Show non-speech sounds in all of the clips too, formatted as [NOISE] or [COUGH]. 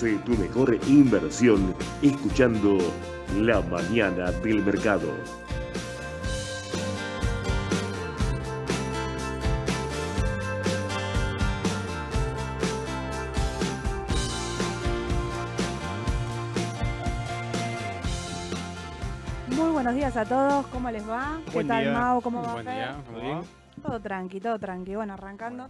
Hace tu mejor inversión escuchando La Mañana del Mercado. Muy buenos días a todos, ¿cómo les va? ¿Qué tal, día. Mau? ¿Cómo va, Buen día, ¿todo bien? Todo tranqui, todo tranqui. Bueno, arrancando.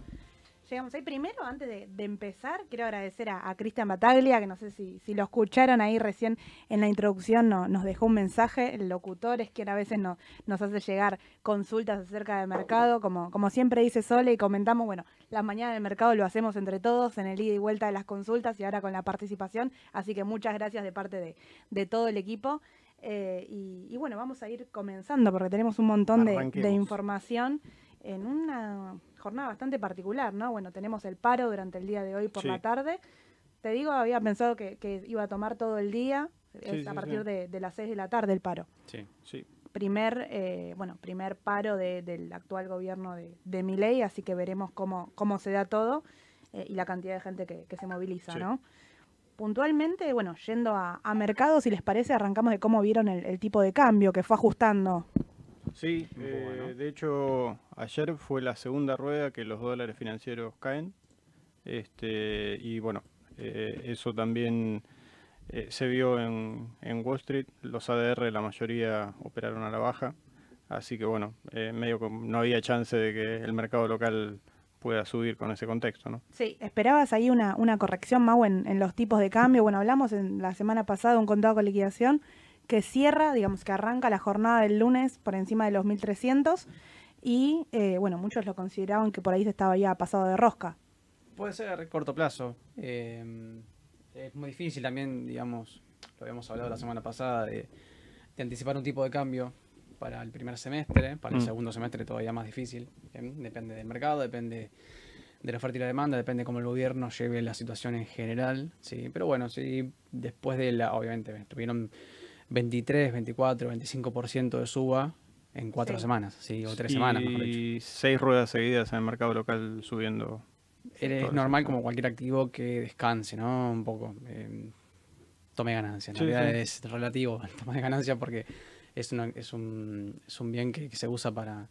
Llegamos ahí. Primero, antes de, de empezar, quiero agradecer a, a Cristian Bataglia, que no sé si, si lo escucharon ahí recién en la introducción, no- nos dejó un mensaje. El locutor es quien a veces no- nos hace llegar consultas acerca del mercado. Como, como siempre dice Sole y comentamos, bueno, las mañanas del mercado lo hacemos entre todos en el ida y vuelta de las consultas y ahora con la participación. Así que muchas gracias de parte de, de todo el equipo. Eh, y, y bueno, vamos a ir comenzando porque tenemos un montón de, información en una jornada bastante particular, ¿no? Bueno, tenemos el paro durante el día de hoy por Sí. la tarde. Te digo, había pensado que, que iba a tomar todo el día, es Sí, a partir sí. de, de las 6 de la tarde el paro. Sí, sí. Primer, eh, bueno, primer paro de- del actual gobierno de, de Milei, así que veremos cómo, cómo se da todo eh, y la cantidad de gente que, que se moviliza. ¿no? Puntualmente, bueno, yendo a, a mercados, si les parece, arrancamos de cómo vieron el, el tipo de cambio que fue ajustando. Sí, eh, de hecho, ayer fue la segunda rueda que los dólares financieros caen. Este, y bueno, eh, eso también eh, se vio en, en Wall Street. Los ADR, la mayoría operaron a la baja. Así que bueno, eh, medio que no había chance de que el mercado local pueda subir con ese contexto, ¿no? Sí, ¿esperabas ahí una, una corrección, Mau, en, en los tipos de cambio? Bueno, hablamos en la semana pasada de un contado con liquidación que cierra, digamos que arranca la jornada del lunes por encima de los 1.300 y, eh, bueno, muchos lo consideraban que por ahí se estaba ya pasado de rosca. Puede ser a corto plazo. Eh, es muy difícil también, digamos, lo habíamos hablado la semana pasada, de, de anticipar un tipo de cambio para el primer semestre, para el Mm. segundo semestre todavía más difícil. ¿bien? Depende del mercado, depende de la oferta y la demanda, depende cómo el gobierno lleve la situación en general. Sí, pero bueno, sí, después de la, obviamente, tuvieron 23, 24, 25% de suba en cuatro Sí. semanas, sí, o tres Y semanas, mejor dicho. seis ruedas seguidas en el mercado local subiendo. Es normal como cualquier activo que descanse, ¿no? Un poco. eh, tome ganancia. En Sí, realidad sí. es relativo el toma de ganancia porque es, una- es, un, es un bien que, que se usa para,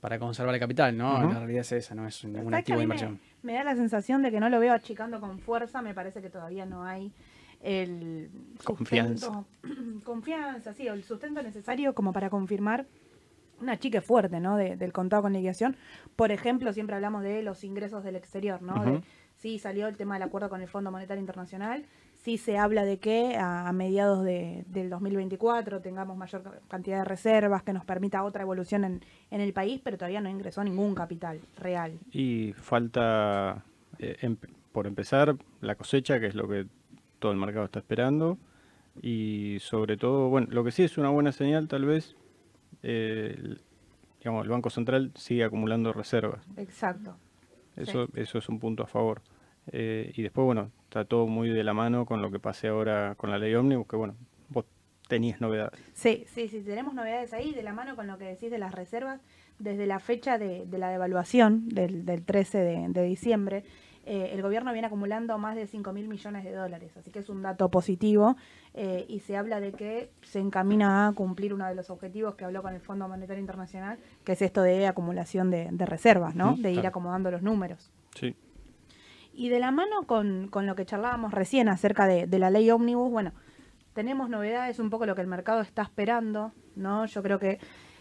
para conservar el capital, ¿no? Ujú. La realidad es esa, no es ningún ¿Sabes que a activo de me- inversión. Me, da la sensación de que no lo veo achicando con fuerza, me parece que todavía no hay el Confianza. sustento- [CLEARS THROAT] confianza, sí, o el sustento necesario como para confirmar una chique fuerte, ¿no? De- del contado con liquidación. Por ejemplo, siempre hablamos de los ingresos del exterior, ¿no? De- sí salió el tema del acuerdo con el Fondo Monetario Internacional, sí se habla de que a, a mediados de- del 2024 tengamos mayor ca- cantidad de reservas que nos permita otra evolución en, en el país, pero todavía no ingresó ningún capital real. Y falta, eh, em- por empezar, la cosecha, que es lo que todo el mercado está esperando. Y sobre todo, bueno, lo que sí es una buena señal, tal vez, eh, digamos, el Banco Central sigue acumulando reservas. Exacto. Eso, eso es un punto a favor. Eh, y después, bueno, está todo muy de la mano con lo que pase ahora con la ley ómnibus, que bueno, vos tenías novedades. Sí, sí, sí, tenemos novedades ahí de la mano con lo que decís de las reservas. Desde la fecha de, de la devaluación del, del 13 de, de diciembre, eh, el gobierno viene acumulando más de 5 mil millones de dólares, así que es un dato positivo eh, y se habla de que se encamina a cumplir uno de los objetivos que habló con el Fondo Monetario Internacional, que es esto de acumulación de, de reservas, ¿no? De ir claro. acomodando los números. Sí. Y de la mano con, con lo que charlábamos recién acerca de, de la ley ómnibus, bueno, tenemos novedades, un poco lo que el mercado está esperando, ¿no? Yo creo que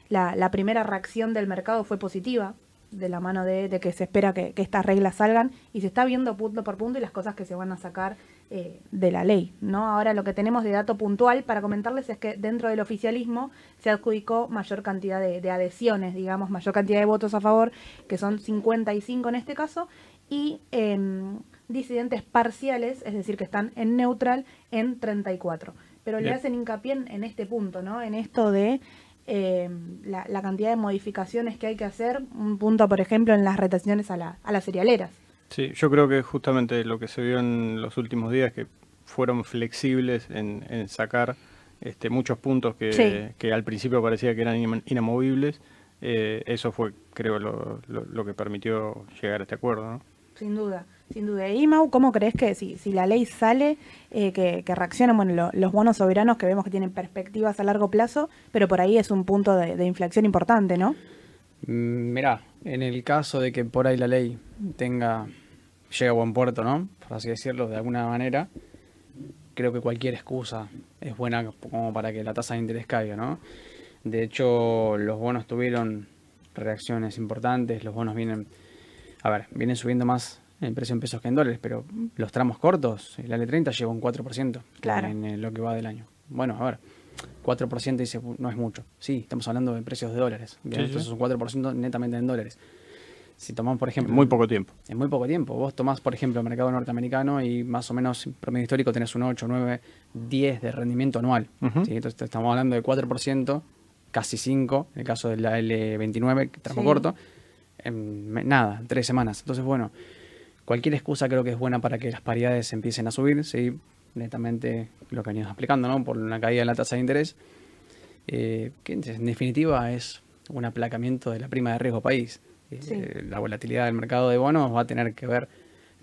la, la primera reacción del mercado fue positiva, de la mano de, de que se espera que, que estas reglas salgan y se está viendo punto por punto y las cosas que se van a sacar eh, de la ley, ¿no? Ahora lo que tenemos de dato puntual para comentarles es que dentro del oficialismo se adjudicó mayor cantidad de, de adhesiones, digamos, mayor cantidad de votos a favor, que son 55 en este caso, y em, disidentes parciales, es decir, que están en neutral, en 34. Pero le hacen hincapié en, en este punto, ¿no? En esto de eh, la, la cantidad de modificaciones que hay que hacer. Un punto, por ejemplo, en las retenciones a, la- a las cerealeras. Sí, yo creo que justamente lo que se vio en los últimos días, que fueron flexibles en, en sacar este, muchos puntos que, Sí. que al principio parecía que eran inam- inamovibles, eh, eso fue, creo, lo, lo- lo que permitió llegar a este acuerdo. ¿no? Sin duda, sin duda. Y Mau, ¿cómo crees que si, si la ley sale, eh, que, que, reaccionan bueno, los bonos soberanos que vemos que tienen perspectivas a largo plazo, pero por ahí es un punto de, de inflexión importante, ¿no? Mm, mirá, en el caso de que por ahí la ley tenga, llegue a buen puerto, ¿no? Por así decirlo, de alguna manera, creo que cualquier excusa es buena como para que la tasa de interés caiga, ¿no? De hecho, los bonos tuvieron reacciones importantes, los bonos vienen a ver, vienen subiendo más en precio en pesos que en dólares, pero los tramos cortos, el AL30 lleva un 4% claro. en lo que va del año. Bueno, a ver, 4% dice, no es mucho. Sí, estamos hablando de precios de dólares. Sí, Entonces sí. es un 4% netamente en dólares. Si tomamos, por ejemplo... En muy poco tiempo. En muy poco tiempo. Vos tomás, por ejemplo, el mercado norteamericano y más o menos, promedio histórico, tenés un 8, 9, 10 de rendimiento anual. Uh -huh. ¿sí? Entonces estamos hablando de 4%, casi 5, en el caso de la L29, tramo sí. corto en nada, tres semanas. Entonces, bueno, cualquier excusa creo que es buena para que las paridades empiecen a subir, ¿sí? netamente lo que venimos explicando, ¿no? por una caída de la tasa de interés, eh, que en definitiva es un aplacamiento de la prima de riesgo país. Sí. Eh, la volatilidad del mercado de bonos va a tener que ver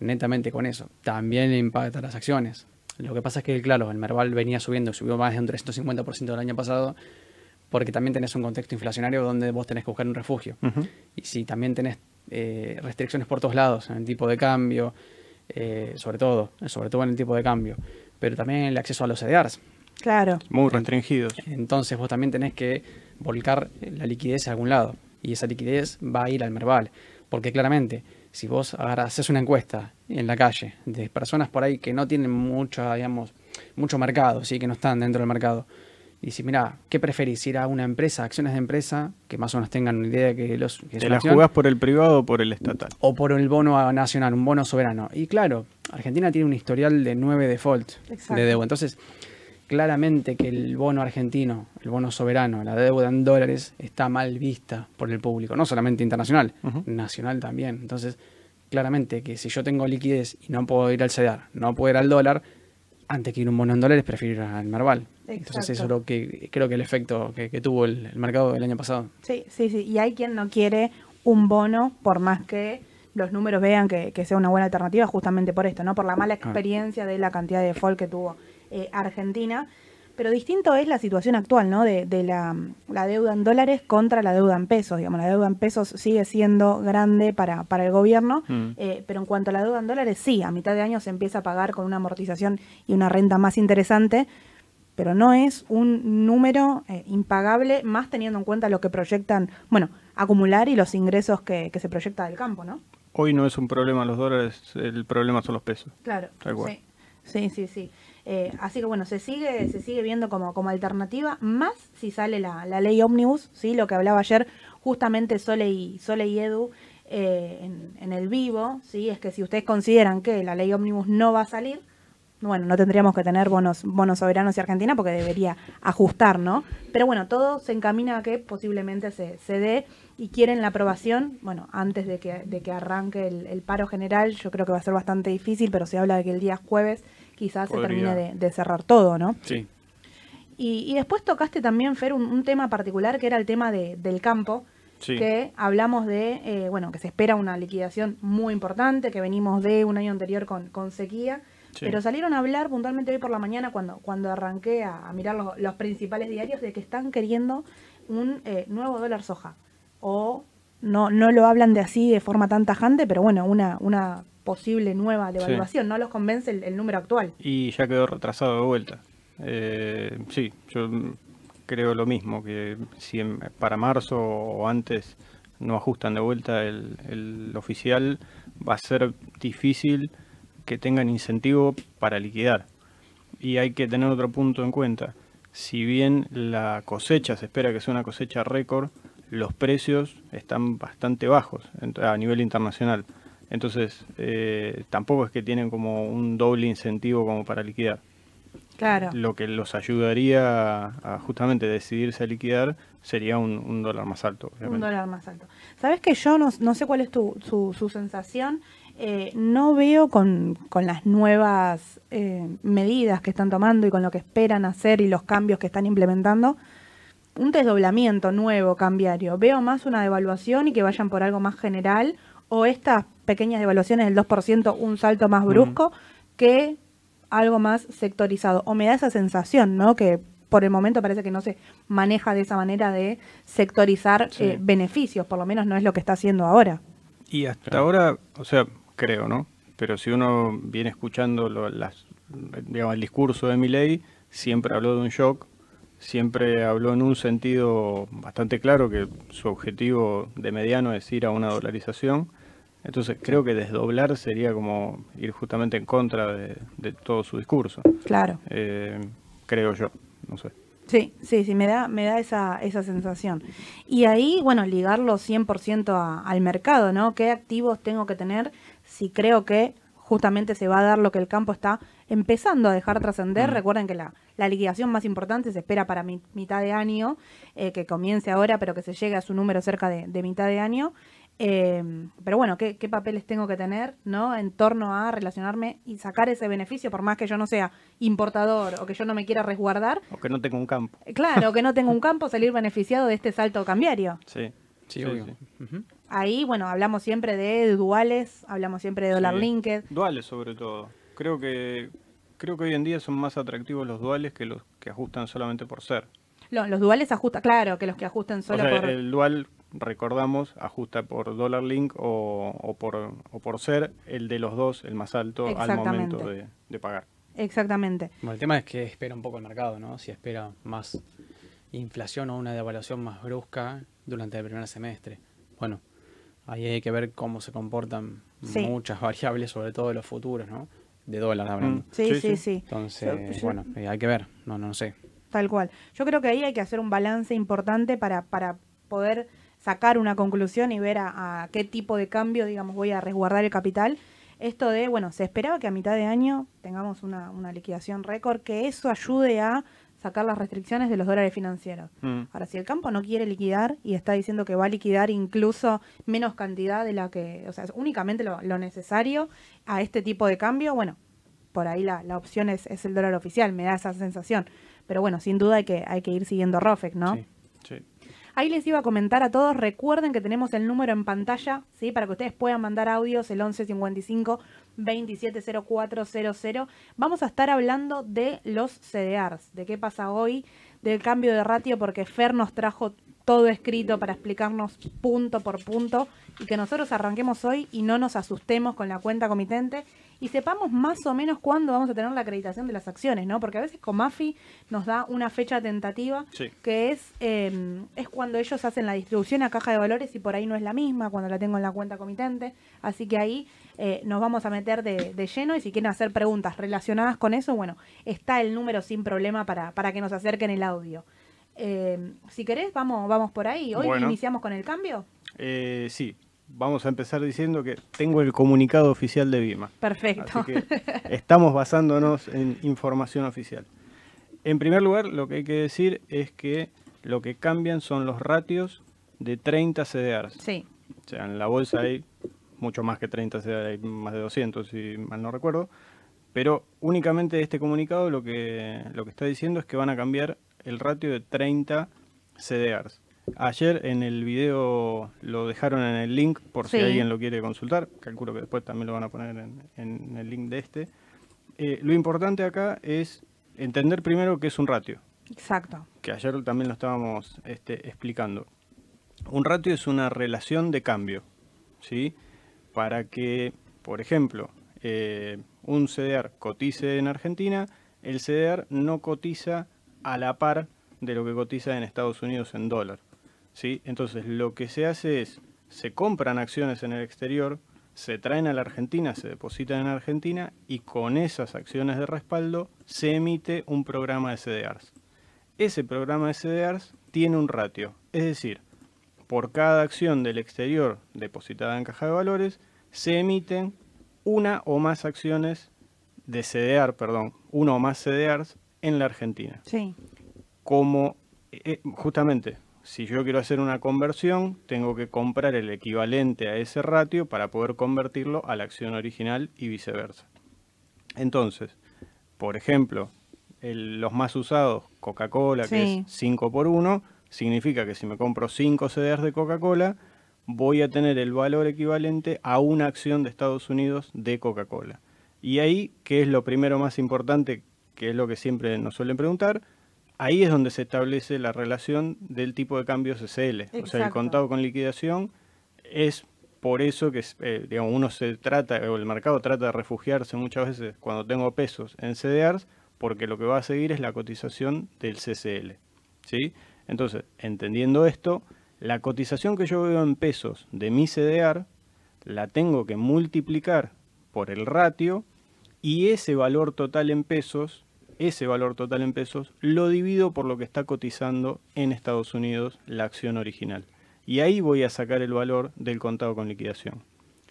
netamente con eso. También impacta las acciones. Lo que pasa es que, claro, el Merval venía subiendo, subió más de un 350% del año pasado, porque también tenés un contexto inflacionario donde vos tenés que buscar un refugio. Uh -huh. Y si también tenés eh, restricciones por todos lados, en el tipo de cambio, eh, sobre todo, sobre todo en el tipo de cambio, pero también el acceso a los CDRs. Claro. Muy restringidos. Entonces vos también tenés que volcar la liquidez a algún lado. Y esa liquidez va a ir al Merval. Porque claramente, si vos haces una encuesta en la calle de personas por ahí que no tienen mucho, digamos, mucho mercado, ¿sí? que no están dentro del mercado, y si, mira, ¿qué preferís? ¿Ir a una empresa, acciones de empresa, que más o menos tengan una idea de que los... Que ¿Te la jugás por el privado o por el estatal? O por el bono nacional, un bono soberano. Y claro, Argentina tiene un historial de nueve default Exacto. de deuda. Entonces, claramente que el bono argentino, el bono soberano, la deuda en dólares, está mal vista por el público. No solamente internacional, uh -huh. nacional también. Entonces, claramente que si yo tengo liquidez y no puedo ir al CEDAR, no puedo ir al dólar, antes que ir un bono en dólares, prefiero ir al Merval. Entonces eso es lo que creo que el efecto que, que tuvo el, el, mercado del año pasado. Sí, sí, sí. Y hay quien no quiere un bono por más que los números vean que, que sea una buena alternativa justamente por esto, ¿no? Por la mala experiencia de la cantidad de default que tuvo eh, Argentina. Pero distinto es la situación actual, ¿no? De, de la, la, deuda en dólares contra la deuda en pesos. Digamos, la deuda en pesos sigue siendo grande para, para el gobierno, mm. eh, pero en cuanto a la deuda en dólares, sí, a mitad de año se empieza a pagar con una amortización y una renta más interesante, pero no es un número eh, impagable, más teniendo en cuenta lo que proyectan, bueno, acumular y los ingresos que, que, se proyecta del campo, ¿no? Hoy no es un problema los dólares, el problema son los pesos. Claro, sí, sí, sí, sí. Eh, así que bueno, se sigue, se sigue viendo como, como alternativa, más si sale la, la ley Omnibus, ¿sí? lo que hablaba ayer justamente Sole y, Sole y Edu eh, en, en, el vivo, ¿sí? es que si ustedes consideran que la ley Omnibus no va a salir, bueno, no tendríamos que tener bonos, bonos soberanos y Argentina porque debería ajustar, ¿no? Pero bueno, todo se encamina a que posiblemente se, se dé y quieren la aprobación, bueno, antes de que, de que arranque el, el, paro general, yo creo que va a ser bastante difícil, pero se habla de que el día jueves quizás Podría. se termine de, de, cerrar todo, ¿no? Sí. Y, y después tocaste también, Fer, un, un, tema particular que era el tema de, del campo, sí. que hablamos de, eh, bueno, que se espera una liquidación muy importante, que venimos de un año anterior con, con sequía, Sí. Pero salieron a hablar puntualmente hoy por la mañana cuando, cuando arranqué a, a mirar los, los, principales diarios de que están queriendo un eh, nuevo dólar soja. O no, no lo hablan de así de forma tan tajante, pero bueno, una, una posible nueva devaluación. Sí. No los convence el, el, número actual. Y ya quedó retrasado de vuelta. Eh, sí, yo creo lo mismo, que si en, para marzo o antes no ajustan de vuelta el, el oficial, va a ser difícil que tengan incentivo para liquidar. Y hay que tener otro punto en cuenta. Si bien la cosecha se espera que sea una cosecha récord, los precios están bastante bajos a nivel internacional. Entonces, eh, tampoco es que tienen como un doble incentivo como para liquidar. Claro. Lo que los ayudaría a, a justamente decidirse a liquidar sería un, un dólar más alto. Obviamente. Un dólar más alto. Sabes que yo no, no sé cuál es tu, su, su sensación eh, no veo con, con las nuevas eh, medidas que están tomando y con lo que esperan hacer y los cambios que están implementando, un desdoblamiento nuevo, cambiario. Veo más una devaluación y que vayan por algo más general o estas pequeñas devaluaciones del 2%, un salto más brusco, que algo más sectorizado. O me da esa sensación, ¿no? Que por el momento parece que no se maneja de esa manera de sectorizar eh, beneficios, por lo menos no es lo que está haciendo ahora. Y hasta ahora, o sea, creo, ¿no? Pero si uno viene escuchando las, digamos, el discurso de Milley, siempre habló de un shock, siempre habló en un sentido bastante claro que su objetivo de mediano es ir a una dolarización. Entonces creo que desdoblar sería como ir justamente en contra de, todo su discurso. Claro. Eh, creo yo no sé. Sí, sí, sí, me da, me da esa, esa sensación. Y ahí, bueno, ligarlo 100% al mercado, ¿no? ¿Qué activos tengo que tener si creo que justamente se va a dar lo que el campo está empezando a dejar trascender? Mm. Recuerden que la, la, liquidación más importante se espera para mitad de año, eh, que comience ahora, pero que se llegue a su número cerca de, de mitad de año. Em, pero bueno, ¿qué, papeles tengo que tener ¿no? en torno a relacionarme y sacar ese beneficio, por más que yo no sea importador o que yo no me quiera resguardar? O que no tenga un campo. Eh, claro, que no tenga un campo, salir beneficiado de este salto cambiario. Sí, sí, Ahí, bueno, hablamos siempre de duales, hablamos siempre de dólar linked. Duales sobre todo. Creo que, creo que hoy en día son más atractivos los duales que los que ajustan solamente por ser. Los, duales ajustan, claro, que los que ajustan solo por... El dual recordamos, ajusta por dólar link o, por, o por ser el de los dos el más alto al momento de, pagar. Exactamente. Bueno, el tema es que espera un poco el mercado, ¿no? Si espera más inflación o una devaluación más brusca durante el primer semestre. Bueno, ahí hay que ver cómo se comportan muchas [LAUGHS] variables, sobre todo de los futuros, ¿no? De dólar hablando. Mm. Sí, sí, sí, Entonces, bueno, eh, hay que ver, no, no, sé. Tal cual. Yo creo que ahí hay que hacer un balance importante para, para poder sacar una conclusión y ver a, qué tipo de cambio, digamos, voy a resguardar el capital. Esto de, bueno, se esperaba que a mitad de año tengamos una, liquidación récord, que eso ayude a sacar las restricciones de los dólares financieros. Mm. Ahora, si el campo no quiere liquidar y está diciendo que va a liquidar incluso menos cantidad de la que, o sea, únicamente lo, necesario a este tipo de cambio, bueno, por ahí la, opción es, es, el dólar oficial, me da esa sensación. Pero bueno, sin duda hay que, hay que ir siguiendo ROFEC, ¿no? Sí. Ahí les iba a comentar a todos, recuerden que tenemos el número en pantalla, ¿sí? Para que ustedes puedan mandar audios, el 1155 270400. Vamos a estar hablando de los CDRs, de qué pasa hoy, del cambio de ratio, porque Fer nos trajo todo escrito para explicarnos punto por punto y que nosotros arranquemos hoy y no nos asustemos con la cuenta comitente y sepamos más o menos cuándo vamos a tener la acreditación de las acciones, ¿no? Porque a veces Comafi nos da una fecha tentativa que es, em, es cuando ellos hacen la distribución a caja de valores y por ahí no es la misma, cuando la tengo en la cuenta comitente. Así que ahí eh, nos vamos a meter de, lleno y si quieren hacer preguntas relacionadas con eso, bueno, está el número sin problema para, para que nos acerquen el audio. Em, si querés, vamos, vamos por ahí. ¿Hoy iniciamos con el cambio? Eh, sí, vamos a empezar diciendo que tengo el comunicado oficial de Bima. Perfecto. Así que estamos basándonos en información oficial. En primer lugar, lo que hay que decir es que lo que cambian son los ratios de 30 CDRs. Sí. O sea, en la bolsa hay mucho más que 30 CDRs, hay más de 200 si mal no recuerdo. Pero únicamente este comunicado lo que, lo que está diciendo es que van a cambiar el ratio de 30 CDRs. Ayer en el video lo dejaron en el link por si alguien lo quiere consultar. Calculo que después también lo van a poner en, el link de este. Eh, lo importante acá es entender primero qué es un ratio. Exacto. Que ayer también lo estábamos este, explicando. Un ratio es una relación de cambio. ¿sí? Para que, por ejemplo, eh, un CDR cotice en Argentina, el CDR no cotiza a la par de lo que cotiza en Estados Unidos en dólar. ¿sí? Entonces lo que se hace es, se compran acciones en el exterior, se traen a la Argentina, se depositan en Argentina y con esas acciones de respaldo se emite un programa de CDRs. Ese programa de CDRs tiene un ratio, es decir, por cada acción del exterior depositada en caja de valores, se emiten una o más acciones de CDR, perdón, uno o más CDRs en la Argentina. Sí. Como eh, eh, justamente, si yo quiero hacer una conversión, tengo que comprar el equivalente a ese ratio para poder convertirlo a la acción original y viceversa. Entonces, por ejemplo, los más usados, Coca-Cola, que es 5 por 1, significa que si me compro 5 CDRs de Coca-Cola, voy a tener el valor equivalente a una acción de Estados Unidos de Coca-Cola. Y ahí, que es lo primero más importante, que es lo que siempre nos suelen preguntar, ahí es donde se establece la relación del tipo de cambio CCL. O sea, el contado con liquidación es por eso que eh, digamos, uno se trata, o el mercado trata de refugiarse muchas veces cuando tengo pesos en CDRs, porque lo que va a seguir es la cotización del CCL. ¿sí? Entonces, entendiendo esto, la cotización que yo veo en pesos de mi CDR la tengo que multiplicar por el ratio y ese valor total en pesos, ese valor total en pesos, lo divido por lo que está cotizando en Estados Unidos la acción original y ahí voy a sacar el valor del contado con liquidación.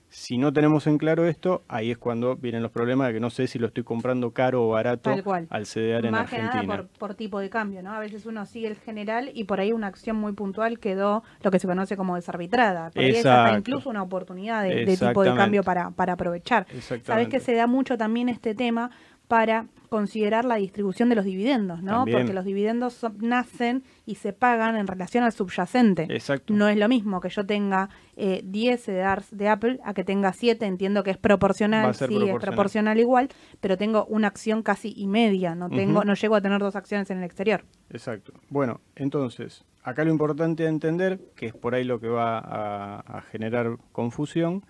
Si no tenemos en claro esto, ahí es cuando vienen los problemas de que no sé si lo estoy comprando caro o barato al CDR en Argentina. Más que nada por, tipo de cambio, ¿no? A veces uno sigue el general y por ahí una acción muy puntual quedó lo que se conoce como desarbitrada. Por ahí es incluso una oportunidad de, tipo de cambio para, para aprovechar. Sabes que se da mucho también este tema para considerar la distribución de los dividendos, ¿no? Porque los dividendos nacen y se pagan en relación al subyacente. Exacto. No es lo mismo que yo tenga eh, 10 ARS de Apple a que tenga 7, entiendo que es proporcional, sí, es proporcional igual, pero tengo una acción casi y media, no tengo, no llego a tener dos acciones en el exterior. Exacto. Bueno, entonces, acá lo importante de entender, que es por ahí lo que va a generar confusión,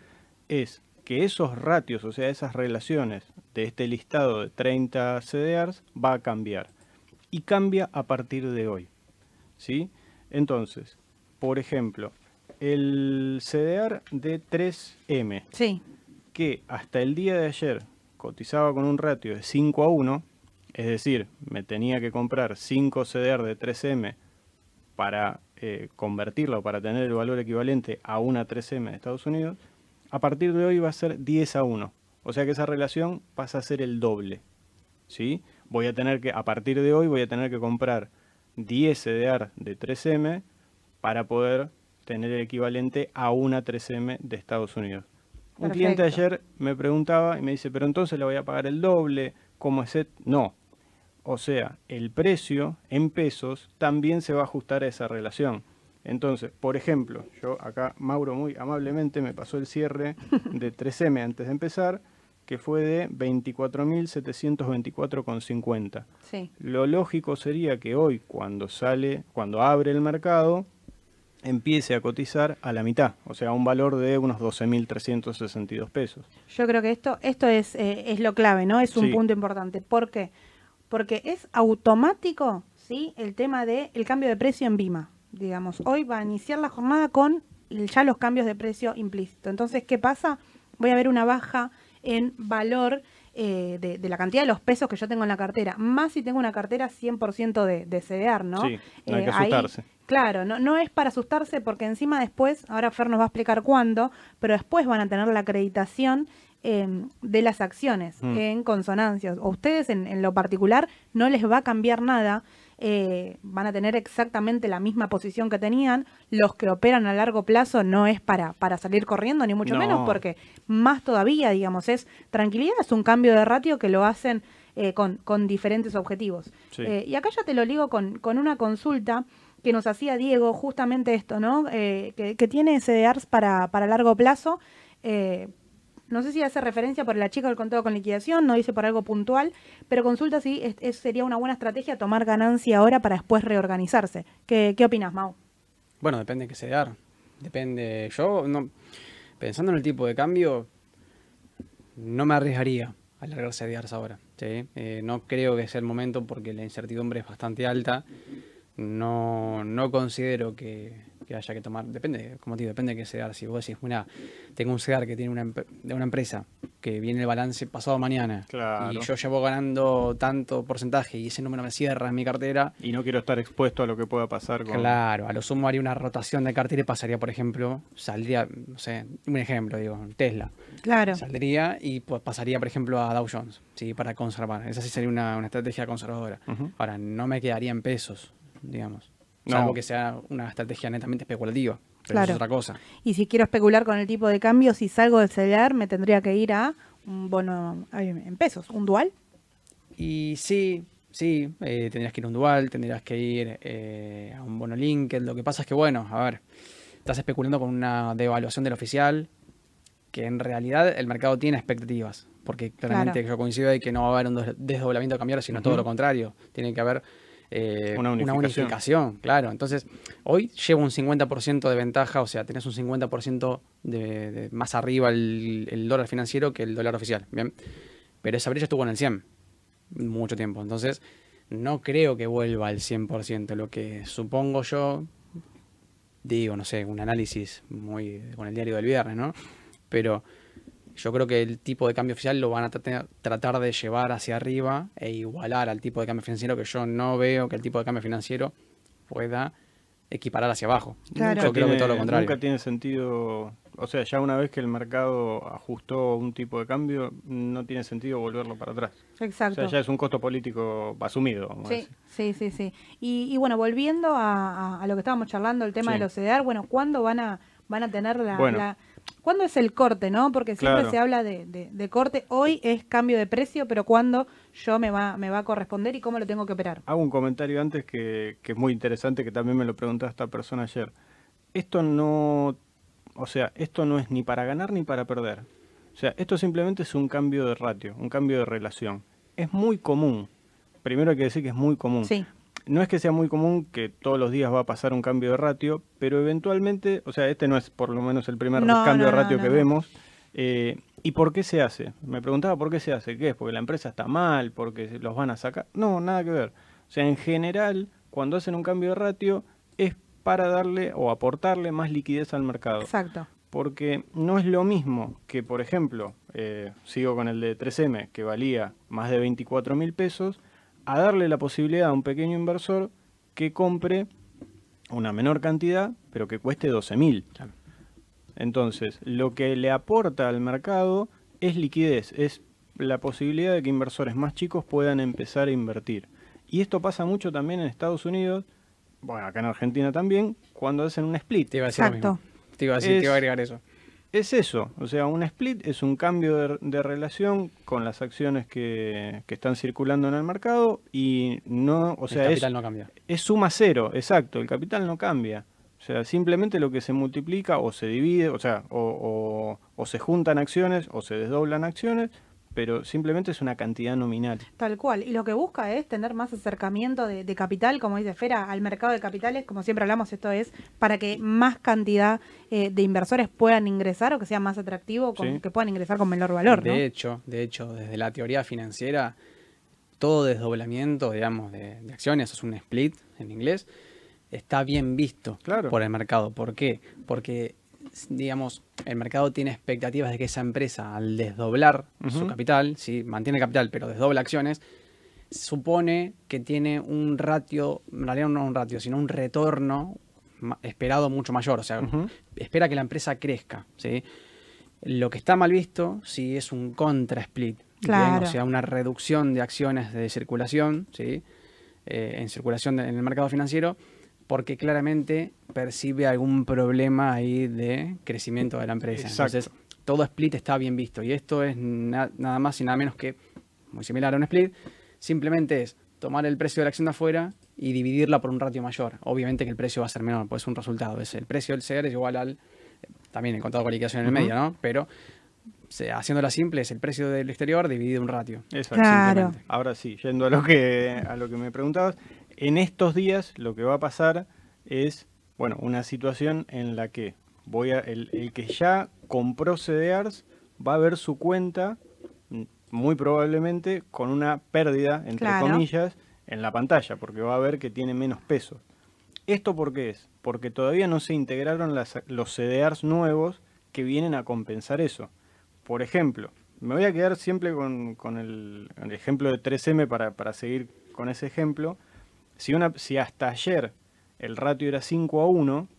es que esos ratios, o sea, esas relaciones de este listado de 30 CDRs va a cambiar. Y cambia a partir de hoy. ¿sí? Entonces, por ejemplo, el CDR de 3M, sí. que hasta el día de ayer cotizaba con un ratio de 5 a 1, es decir, me tenía que comprar 5 CDR de 3M para eh, convertirlo, para tener el valor equivalente a una 3M de Estados Unidos, a partir de hoy va a ser 10 a 1. O sea que esa relación pasa a ser el doble. ¿sí? Voy a tener que, a partir de hoy, voy a tener que comprar 10 CDR de 3M para poder tener el equivalente a una 3M de Estados Unidos. Un cliente ayer me preguntaba y me dice, pero entonces le voy a pagar el doble, ¿cómo es? No. O sea, el precio en pesos también se va a ajustar a esa relación. Entonces, por ejemplo, yo acá, Mauro muy amablemente me pasó el cierre [LAUGHS] de 3M antes de empezar, que fue de 24.724,50. Sí. Lo lógico sería que hoy, cuando sale, cuando abre el mercado, empiece a cotizar a la mitad, o sea, a un valor de unos 12.362 pesos. Yo creo que esto, esto es, eh, es lo clave, ¿no? Es un punto importante. ¿Por qué? Porque es automático, ¿sí? El tema del el cambio de precio en Bima digamos. Hoy va a iniciar la jornada con ya los cambios de precio implícito. Entonces, ¿qué pasa? Voy a ver una baja en valor eh, de, la cantidad de los pesos que yo tengo en la cartera, más si tengo una cartera 100% de, de CDR, ¿no? Sí, no hay que eh, asustarse. claro, no, no es para asustarse porque encima después, ahora Fer nos va a explicar cuándo, pero después van a tener la acreditación em, de las acciones mm. en consonancias. O ustedes en, en, lo particular no les va a cambiar nada eh, van a tener exactamente la misma posición que tenían. Los que operan a largo plazo no es para, para salir corriendo, ni mucho menos, porque más todavía, digamos, es tranquilidad, es un cambio de ratio que lo hacen eh, con, con, diferentes objetivos. Eh, y acá ya te lo digo con, con una consulta que nos hacía Diego, justamente esto, ¿no? que, que, tiene CDRs para, para largo plazo. No sé si hace referencia por la chica del contado con liquidación, no dice por algo puntual, pero consulta si sería una buena estrategia tomar ganancia ahora para después reorganizarse. ¿Qué, opinas, Mau? Bueno, depende de qué se dar. Depende. Yo, no, pensando en el tipo de cambio, no me arriesgaría a alargarse de ahora. Eh, no creo que sea el momento porque la incertidumbre es bastante alta. No, no considero que, que haya que tomar, depende, como te digo, depende de qué CEDAR. Si vos decís, mira, tengo un CEDAR que tiene una, de una empresa que viene el balance pasado mañana y yo llevo ganando tanto porcentaje y ese número me cierra en mi cartera. Y no quiero estar expuesto a lo que pueda pasar con... Claro, a lo sumo haría una rotación de cartera y pasaría, por ejemplo, saldría, no sé, un ejemplo, digo, Tesla. Claro. Saldría y pues, pasaría, por ejemplo, a Dow Jones, ¿sí? Para conservar. Esa sí sería una, estrategia conservadora. Ahora, no me quedaría en pesos, digamos. No. que sea una estrategia netamente especulativa. Pero es otra cosa. Y si quiero especular con el tipo de cambio, si salgo del celular, me tendría que ir a un bono en pesos, un dual. Y sí, sí, eh, tendrías que ir a un dual, tendrías que ir eh, a un bono linked. Lo que pasa es que, bueno, a ver, estás especulando con una devaluación del oficial, que en realidad el mercado tiene expectativas, porque claramente Claro. yo coincido de que no va a haber un des- desdoblamiento cambiario, sino todo lo contrario. Tiene que haber eh, Una una, unificación. unificación. claro. Entonces, hoy lleva un 50% de ventaja, o sea, tenés un 50% de, de más arriba el, el dólar financiero que el dólar oficial, ¿bien? Pero esa brecha estuvo en el 100 mucho tiempo. Entonces, no creo que vuelva al 100%. Lo que supongo yo, digo, no sé, un análisis muy con el diario del viernes, ¿no? Pero yo creo que el tipo de cambio oficial lo van a tratar, tratar de llevar hacia arriba e igualar al tipo de cambio financiero, que yo no veo que el tipo de cambio financiero pueda equiparar hacia abajo. Claro. Yo creo que tiene- todo lo contrario. Nunca tiene sentido, o sea, ya una vez que el mercado ajustó un tipo de cambio, no tiene sentido volverlo para atrás. O Exacto. sea, ya es un costo político asumido. vamos a Sí, decir. sí, sí, sí. Y, y bueno, volviendo a, a- a lo que estábamos charlando, el tema Sí. de los CDR, bueno, ¿cuándo van a, van a tener la, Bueno. la- ¿Cuándo es el corte, no? Porque siempre Claro. se habla de, de- de corte. Hoy es cambio de precio, pero ¿cuándo yo me va, me va a corresponder y cómo lo tengo que operar? Hago un comentario antes que, que es muy interesante, que también me lo preguntó esta persona ayer. Esto no, o sea, esto no es ni para ganar ni para perder. O sea, esto simplemente es un cambio de ratio, un cambio de relación. Es muy común. Primero hay que decir que es muy común. Sí, No es que sea muy común que todos los días va a pasar un cambio de ratio, pero eventualmente, o sea, este no es por lo menos el primer No, cambio no, de ratio no, que vemos. Eh, ¿Y por qué se hace? Me preguntaba por qué se hace. ¿Qué es? ¿Porque la empresa está mal? ¿Porque los van a sacar? No, nada que ver. O sea, en general, cuando hacen un cambio de ratio, es para darle o aportarle más liquidez al mercado. exacto. Porque no es lo mismo que, por ejemplo, eh, sigo con el de 3M, que valía más de 24 mil pesos, a darle la posibilidad a un pequeño inversor que compre una menor cantidad, pero que cueste 12 mil. Entonces, lo que le aporta al mercado es liquidez, es la posibilidad de que inversores más chicos puedan empezar a invertir. Y esto pasa mucho también en Estados Unidos, bueno, acá en Argentina también, cuando hacen un split. Te iba a decir lo Exacto. mismo. Te iba a, decir, te Es- iba a agregar eso. Es eso, o sea, un split es un cambio de, de relación con las acciones que, que están circulando en el mercado y no, o sea, el es, capital no cambia. es suma cero, exacto, el capital no cambia. O sea, simplemente lo que se multiplica o se divide, o sea, o, o- o se juntan acciones o se desdoblan acciones, pero simplemente es una cantidad nominal. Tal cual. Y lo que busca es tener más acercamiento de, de capital, como dice Fera, al mercado de capitales. Como siempre hablamos, esto es para que más cantidad eh, de inversores puedan ingresar o que sea más atractivo, con- Sí. que puedan ingresar con menor valor, ¿no? De hecho, de hecho, desde la teoría financiera, todo desdoblamiento, digamos, de, de acciones, es un split en inglés, está bien visto Claro. por el mercado. ¿Por qué? Porque, digamos, el mercado tiene expectativas de que esa empresa, al desdoblar su capital, sí, mantiene capital, pero desdobla acciones, supone que tiene un ratio, en realidad no un ratio, sino un retorno esperado mucho mayor. O sea, espera que la empresa crezca, ¿sí? Lo que está mal visto si es un contra split, ¿bien? Claro. o sea, una reducción de acciones de circulación, ¿sí? Eh, en circulación de- en el mercado financiero, porque claramente percibe algún problema ahí de crecimiento de la empresa. Exacto. Entonces, todo split está bien visto y esto es na- nada más y nada menos que muy similar a un split, simplemente es tomar el precio de la acción de afuera y dividirla por un ratio mayor. Obviamente que el precio va a ser menor, pues es un resultado. Es el precio del CR es igual al, también el contado con liquidación en el Ujú. medio, ¿no? Pero se- haciéndola simple es el precio del exterior dividido un ratio. Exacto. Claro. Ahora sí, yendo a lo que a lo que me preguntabas, en estos días lo que va a pasar es, bueno, una situación en la que voy a el, el que ya compró CDRs va a ver su cuenta mm, muy probablemente con una pérdida entre Claro. comillas en la pantalla, porque va a ver que tiene menos peso. ¿Esto por qué es? Porque todavía no se integraron las- los CDRs nuevos que vienen a compensar eso. Por ejemplo, me voy a quedar siempre con, con el, el ejemplo de 3M para, para seguir con ese ejemplo. Si, una, si hasta ayer el ratio era 5 a 1,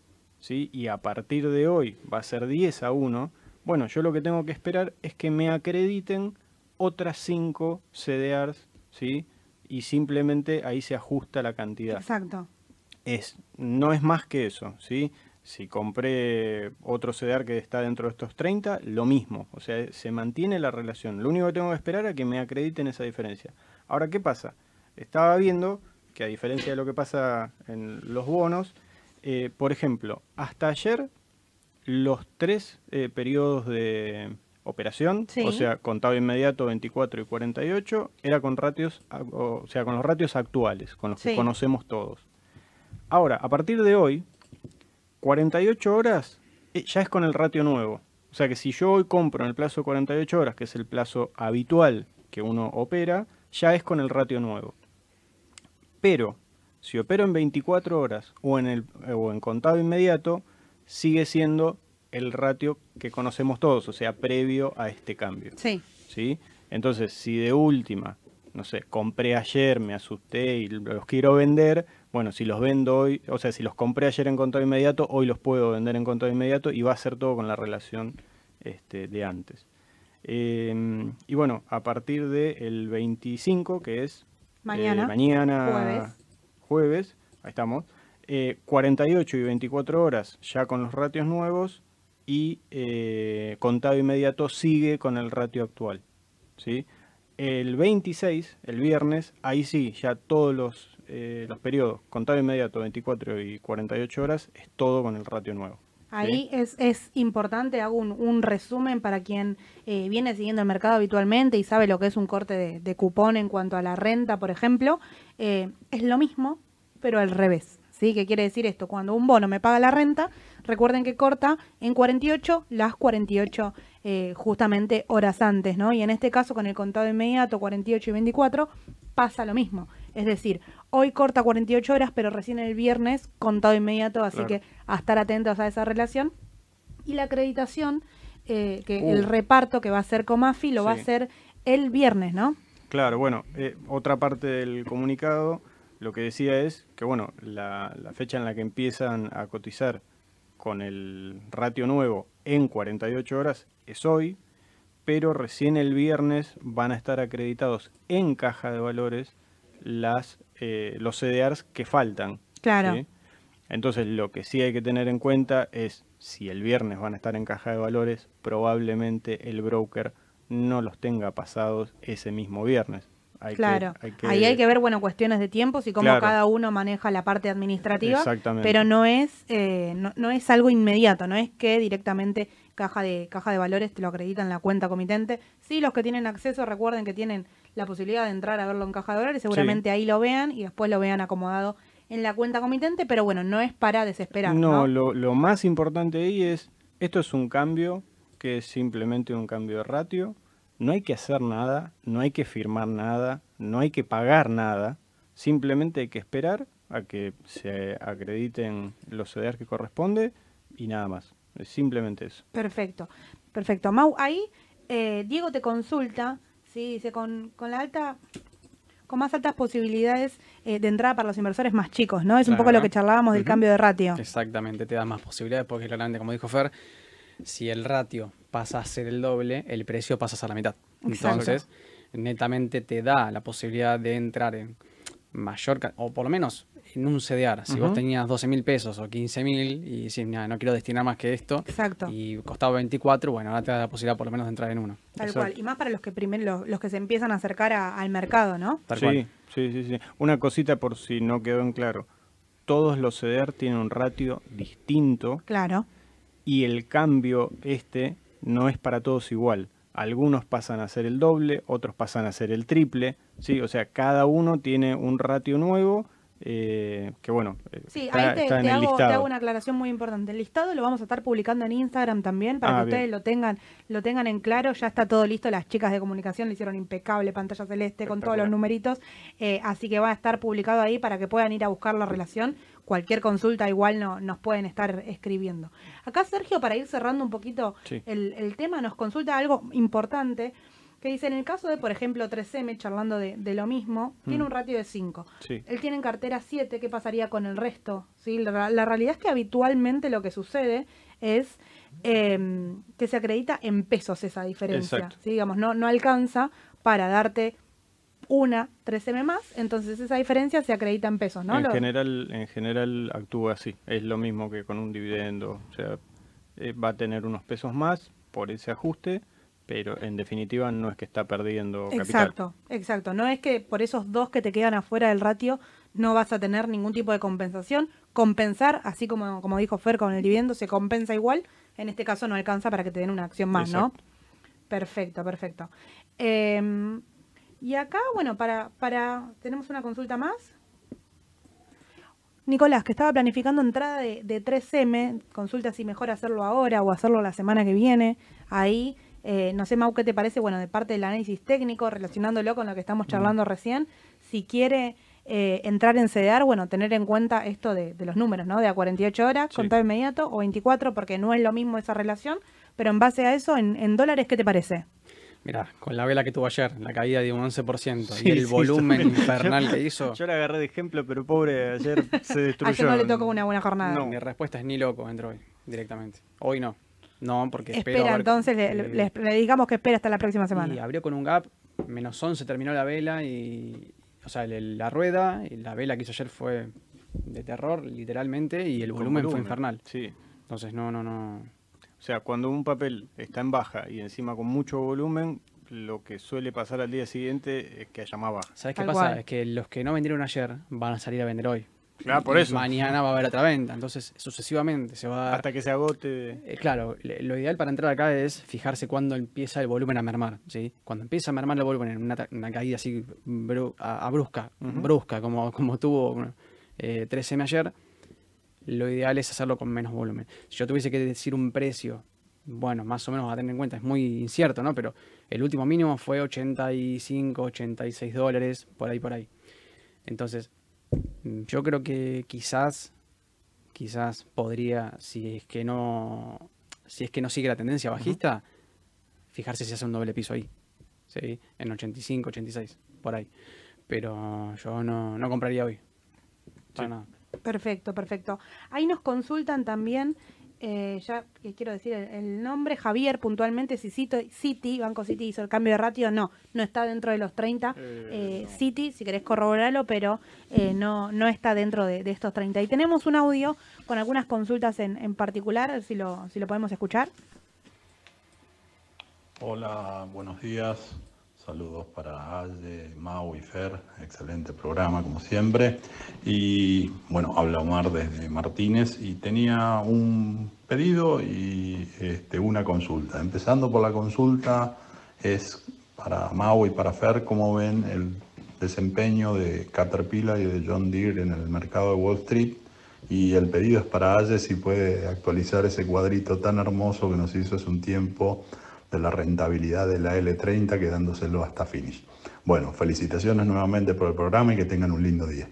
¿sí? y a partir de hoy va a ser 10 a 1, bueno, yo lo que tengo que esperar es que me acrediten otras 5 CDRs, ¿sí? y simplemente ahí se ajusta la cantidad Exacto. es, no es más que eso, ¿sí? Si compré otro CDR que está dentro de estos 30, lo mismo, o sea, se mantiene la relación. Lo único que tengo que esperar es que me acrediten esa diferencia. Ahora, ¿qué pasa? Estaba viendo que a diferencia de lo que pasa en los bonos, eh, por ejemplo, hasta ayer los tres eh, periodos de operación, Sí. o sea, contado inmediato 24 y 48, era con ratios, o sea, con los ratios actuales, con los que conocemos todos. Ahora, a partir de hoy, 48 horas eh, ya es con el ratio nuevo. O sea que si yo hoy compro en el plazo de 48 horas, que es el plazo habitual que uno opera, ya es con el ratio nuevo. Pero si opero en 24 horas o en, el, o en contado inmediato, sigue siendo el ratio que conocemos todos, o sea, previo a este cambio. Sí. ¿sí? Entonces, si de última, no sé, compré ayer, me asusté y los quiero vender, bueno, si los vendo hoy, o sea, si los compré ayer en contado inmediato, hoy los puedo vender en contado inmediato y va a ser todo con la relación este, de antes. Eh, y bueno, a partir del 25, que es eh, Mañana. mañana jueves. jueves, ahí estamos, eh, 48 y 24 horas ya con los ratios nuevos y eh, contado inmediato sigue con el ratio actual. ¿sí? El 26, el viernes, ahí sí, ya todos los, eh, los periodos, contado inmediato, 24 y 48 horas, es todo con el ratio nuevo. Ahí es, es importante, hago un, resumen para quien eh, viene siguiendo el mercado habitualmente y sabe lo que es un corte de, de cupón en cuanto a la renta, por ejemplo. Eh, es lo mismo, pero al revés. ¿sí? ¿Qué quiere decir esto? Cuando un bono me paga la renta, recuerden que corta en 48 las 48 eh, justamente horas antes, ¿no? Y en este caso con el contado inmediato 48 y 24 pasa lo mismo. Es decir, hoy corta 48 horas, pero recién el viernes contado inmediato, así Claro. que a estar atentos a esa relación. Y la acreditación, eh, que Uh. el reparto que va a hacer Comafi lo va a hacer el viernes, ¿no? Claro, bueno, eh, otra parte del comunicado lo que decía es que, bueno, la, la fecha en la que empiezan a cotizar con el ratio nuevo en 48 horas es hoy, pero recién el viernes van a estar acreditados en caja de valores las, eh, los CDRs que faltan. Claro. ¿sí? Entonces lo que sí hay que tener en cuenta es si el viernes van a estar en caja de valores, probablemente el broker no los tenga pasados ese mismo viernes. Hay que- Claro, hay que- ahí hay que ver, bueno, cuestiones de tiempos y cómo Claro. cada uno maneja la parte administrativa, Exactamente. pero no es, eh, no, no es algo inmediato, no es que directamente caja de, caja de valores te lo acredita en la cuenta comitente. Sí, los que tienen acceso, recuerden que tienen la posibilidad de entrar a verlo en caja de valores, seguramente ahí lo vean y después lo vean acomodado en la cuenta comitente, pero bueno, no es para desesperar. No, No, Lo, lo más importante ahí es, esto es un cambio que es simplemente un cambio de ratio, no hay que hacer nada, no hay que firmar nada, no hay que pagar nada, simplemente hay que esperar a que se acrediten los CDR que corresponde y nada más. Es simplemente eso. Perfecto, perfecto. Mau, ahí eh, Diego te consulta, sí, dice, con, con la alta, con más altas posibilidades eh, de entrada para los inversores más chicos, ¿no? Es un poco lo que charlábamos del cambio de ratio. Exactamente, te da más posibilidades porque claramente, como dijo Fer, si el ratio pasa a ser el doble, el precio pasa a ser la mitad. Exacto. Entonces, netamente te da la posibilidad de entrar en mayor, o por lo menos en un CDR. Si vos tenías 12 mil pesos o 15 mil y decís, "Nah, no quiero destinar más que esto, Exacto. y costaba 24, bueno, ahora te da la posibilidad por lo menos de entrar en uno. Tal cual. Y más para los que primero, los, los que se empiezan a acercar a- al mercado, ¿no? Tal sí, cual. sí, sí, sí. Una cosita por si no quedó en claro. Todos los CDR tienen un ratio distinto Claro. y el cambio este no es para todos igual. Algunos pasan a ser el doble, otros pasan a ser el triple, ¿sí? O sea, cada uno tiene un ratio nuevo eh, que, bueno, eh, Sí, está, ahí te, está en te el hago, te hago una aclaración muy importante. El listado lo vamos a estar publicando en Instagram también para Ah, que ustedes lo tengan, lo tengan en claro. Ya está todo listo. Las chicas de comunicación le hicieron impecable pantalla celeste con todos los numeritos. eh, así que va a estar publicado ahí para que puedan ir a buscar la relación. Cualquier consulta igual no, nos pueden estar escribiendo. Acá Sergio, para ir cerrando un poquito Sí. el, el tema, nos consulta algo importante. Que dice, en el caso de, por ejemplo, 3M, charlando de, de lo mismo, tiene Mm. un ratio de 5. Sí. Él tiene en cartera 7, ¿qué pasaría con el resto? ¿Sí? La, la realidad es que habitualmente lo que sucede es eh, que se acredita en pesos esa diferencia. Digamos, no, no alcanza para darte una 3M más, entonces esa diferencia se acredita en pesos, ¿no? en, Lo- general, en general actúa así. Es lo mismo que con un dividendo. O sea, eh, va a tener unos pesos más por ese ajuste, pero en definitiva no es que está perdiendo capital. Exacto, exacto. No es que por esos dos que te quedan afuera del ratio no vas a tener ningún tipo de compensación. Compensar, así como, como dijo Fer con el dividendo, se compensa igual. En este caso no alcanza para que te den una acción más, ¿no? Perfecto, perfecto. Em, y acá, bueno, para, para. ¿Tenemos una consulta más? Nicolás, que estaba planificando entrada de, de 3M, consulta si mejor hacerlo ahora o hacerlo la semana que viene. Ahí eh, no sé, Mau, ¿qué te parece? Bueno, de parte del análisis técnico, relacionándolo con lo que estamos charlando recién, si quiere eh, entrar en CDR, bueno, tener en cuenta esto de, los números, ¿no? De a 48 horas, sí. contado inmediato, o 24, porque no es lo mismo esa relación, pero en base a eso, en, dólares, ¿qué te parece? Mira, con la vela que tuvo ayer, la caída de un 11% y el volumen infernal que hizo. Yo la agarré de ejemplo, pero pobre, ayer se destruyó. [LAUGHS] ayer no le tocó una buena jornada. No, mi respuesta es ni loco, entro hoy, directamente. Hoy no. No, porque espera. entonces le, le, digamos que espera hasta la próxima semana. Y abrió con un gap, menos 11 terminó la vela y. O sea, la rueda y la vela que hizo ayer fue de terror, literalmente, y el volumen, volumen, fue infernal. Sí. Entonces, no, no, no. O sea, cuando un papel está en baja y encima con mucho volumen, lo que suele pasar al día siguiente es que haya más baja. ¿Sabes qué Tal pasa? Cual. Es que los que no vendieron ayer van a salir a vender hoy. Claro, por eso. Mañana va a haber otra venta, entonces sucesivamente se va a dar... Hasta que se agote. Eh, claro, lo ideal para entrar acá es fijarse cuándo empieza el volumen a mermar, ¿sí? Cuando empieza a mermar el volumen en una, una caída así bru a, a, brusca, uh -huh. brusca, como, como tuvo bueno, eh, 13M ayer, lo ideal es hacerlo con menos volumen. Si yo tuviese que decir un precio, bueno, más o menos a tener en cuenta, es muy incierto, ¿no? Pero el último mínimo fue 85, 86 dólares, por ahí, por ahí. Entonces, yo creo que quizás, quizás podría, si es que no, si es que no sigue la tendencia bajista, uh -huh. fijarse si hace un doble piso ahí, ¿sí? En 85, 86, por ahí. Pero yo no, no compraría hoy. Para sí. nada. Perfecto, perfecto. Ahí nos consultan también eh, ya quiero decir el, el, nombre, Javier puntualmente, si City, City, Banco City hizo el cambio de ratio, no, no está dentro de los 30, eh, eh, no. City, si querés corroborarlo, pero eh, no, no está dentro de, de, estos 30. Y tenemos un audio con algunas consultas en, en particular, si lo, si lo podemos escuchar. Hola, buenos días. Saludos para Aye, Mau y Fer, excelente programa como siempre. Y bueno, habla Omar desde Martínez y tenía un pedido y este, una consulta. Empezando por la consulta es para Mau y para Fer, ¿cómo ven el desempeño de Caterpillar y de John Deere en el mercado de Wall Street? Y el pedido es para Aye si puede actualizar ese cuadrito tan hermoso que nos hizo hace un tiempo de la rentabilidad de la L30 quedándoselo hasta finish. Bueno, felicitaciones nuevamente por el programa y que tengan un lindo día.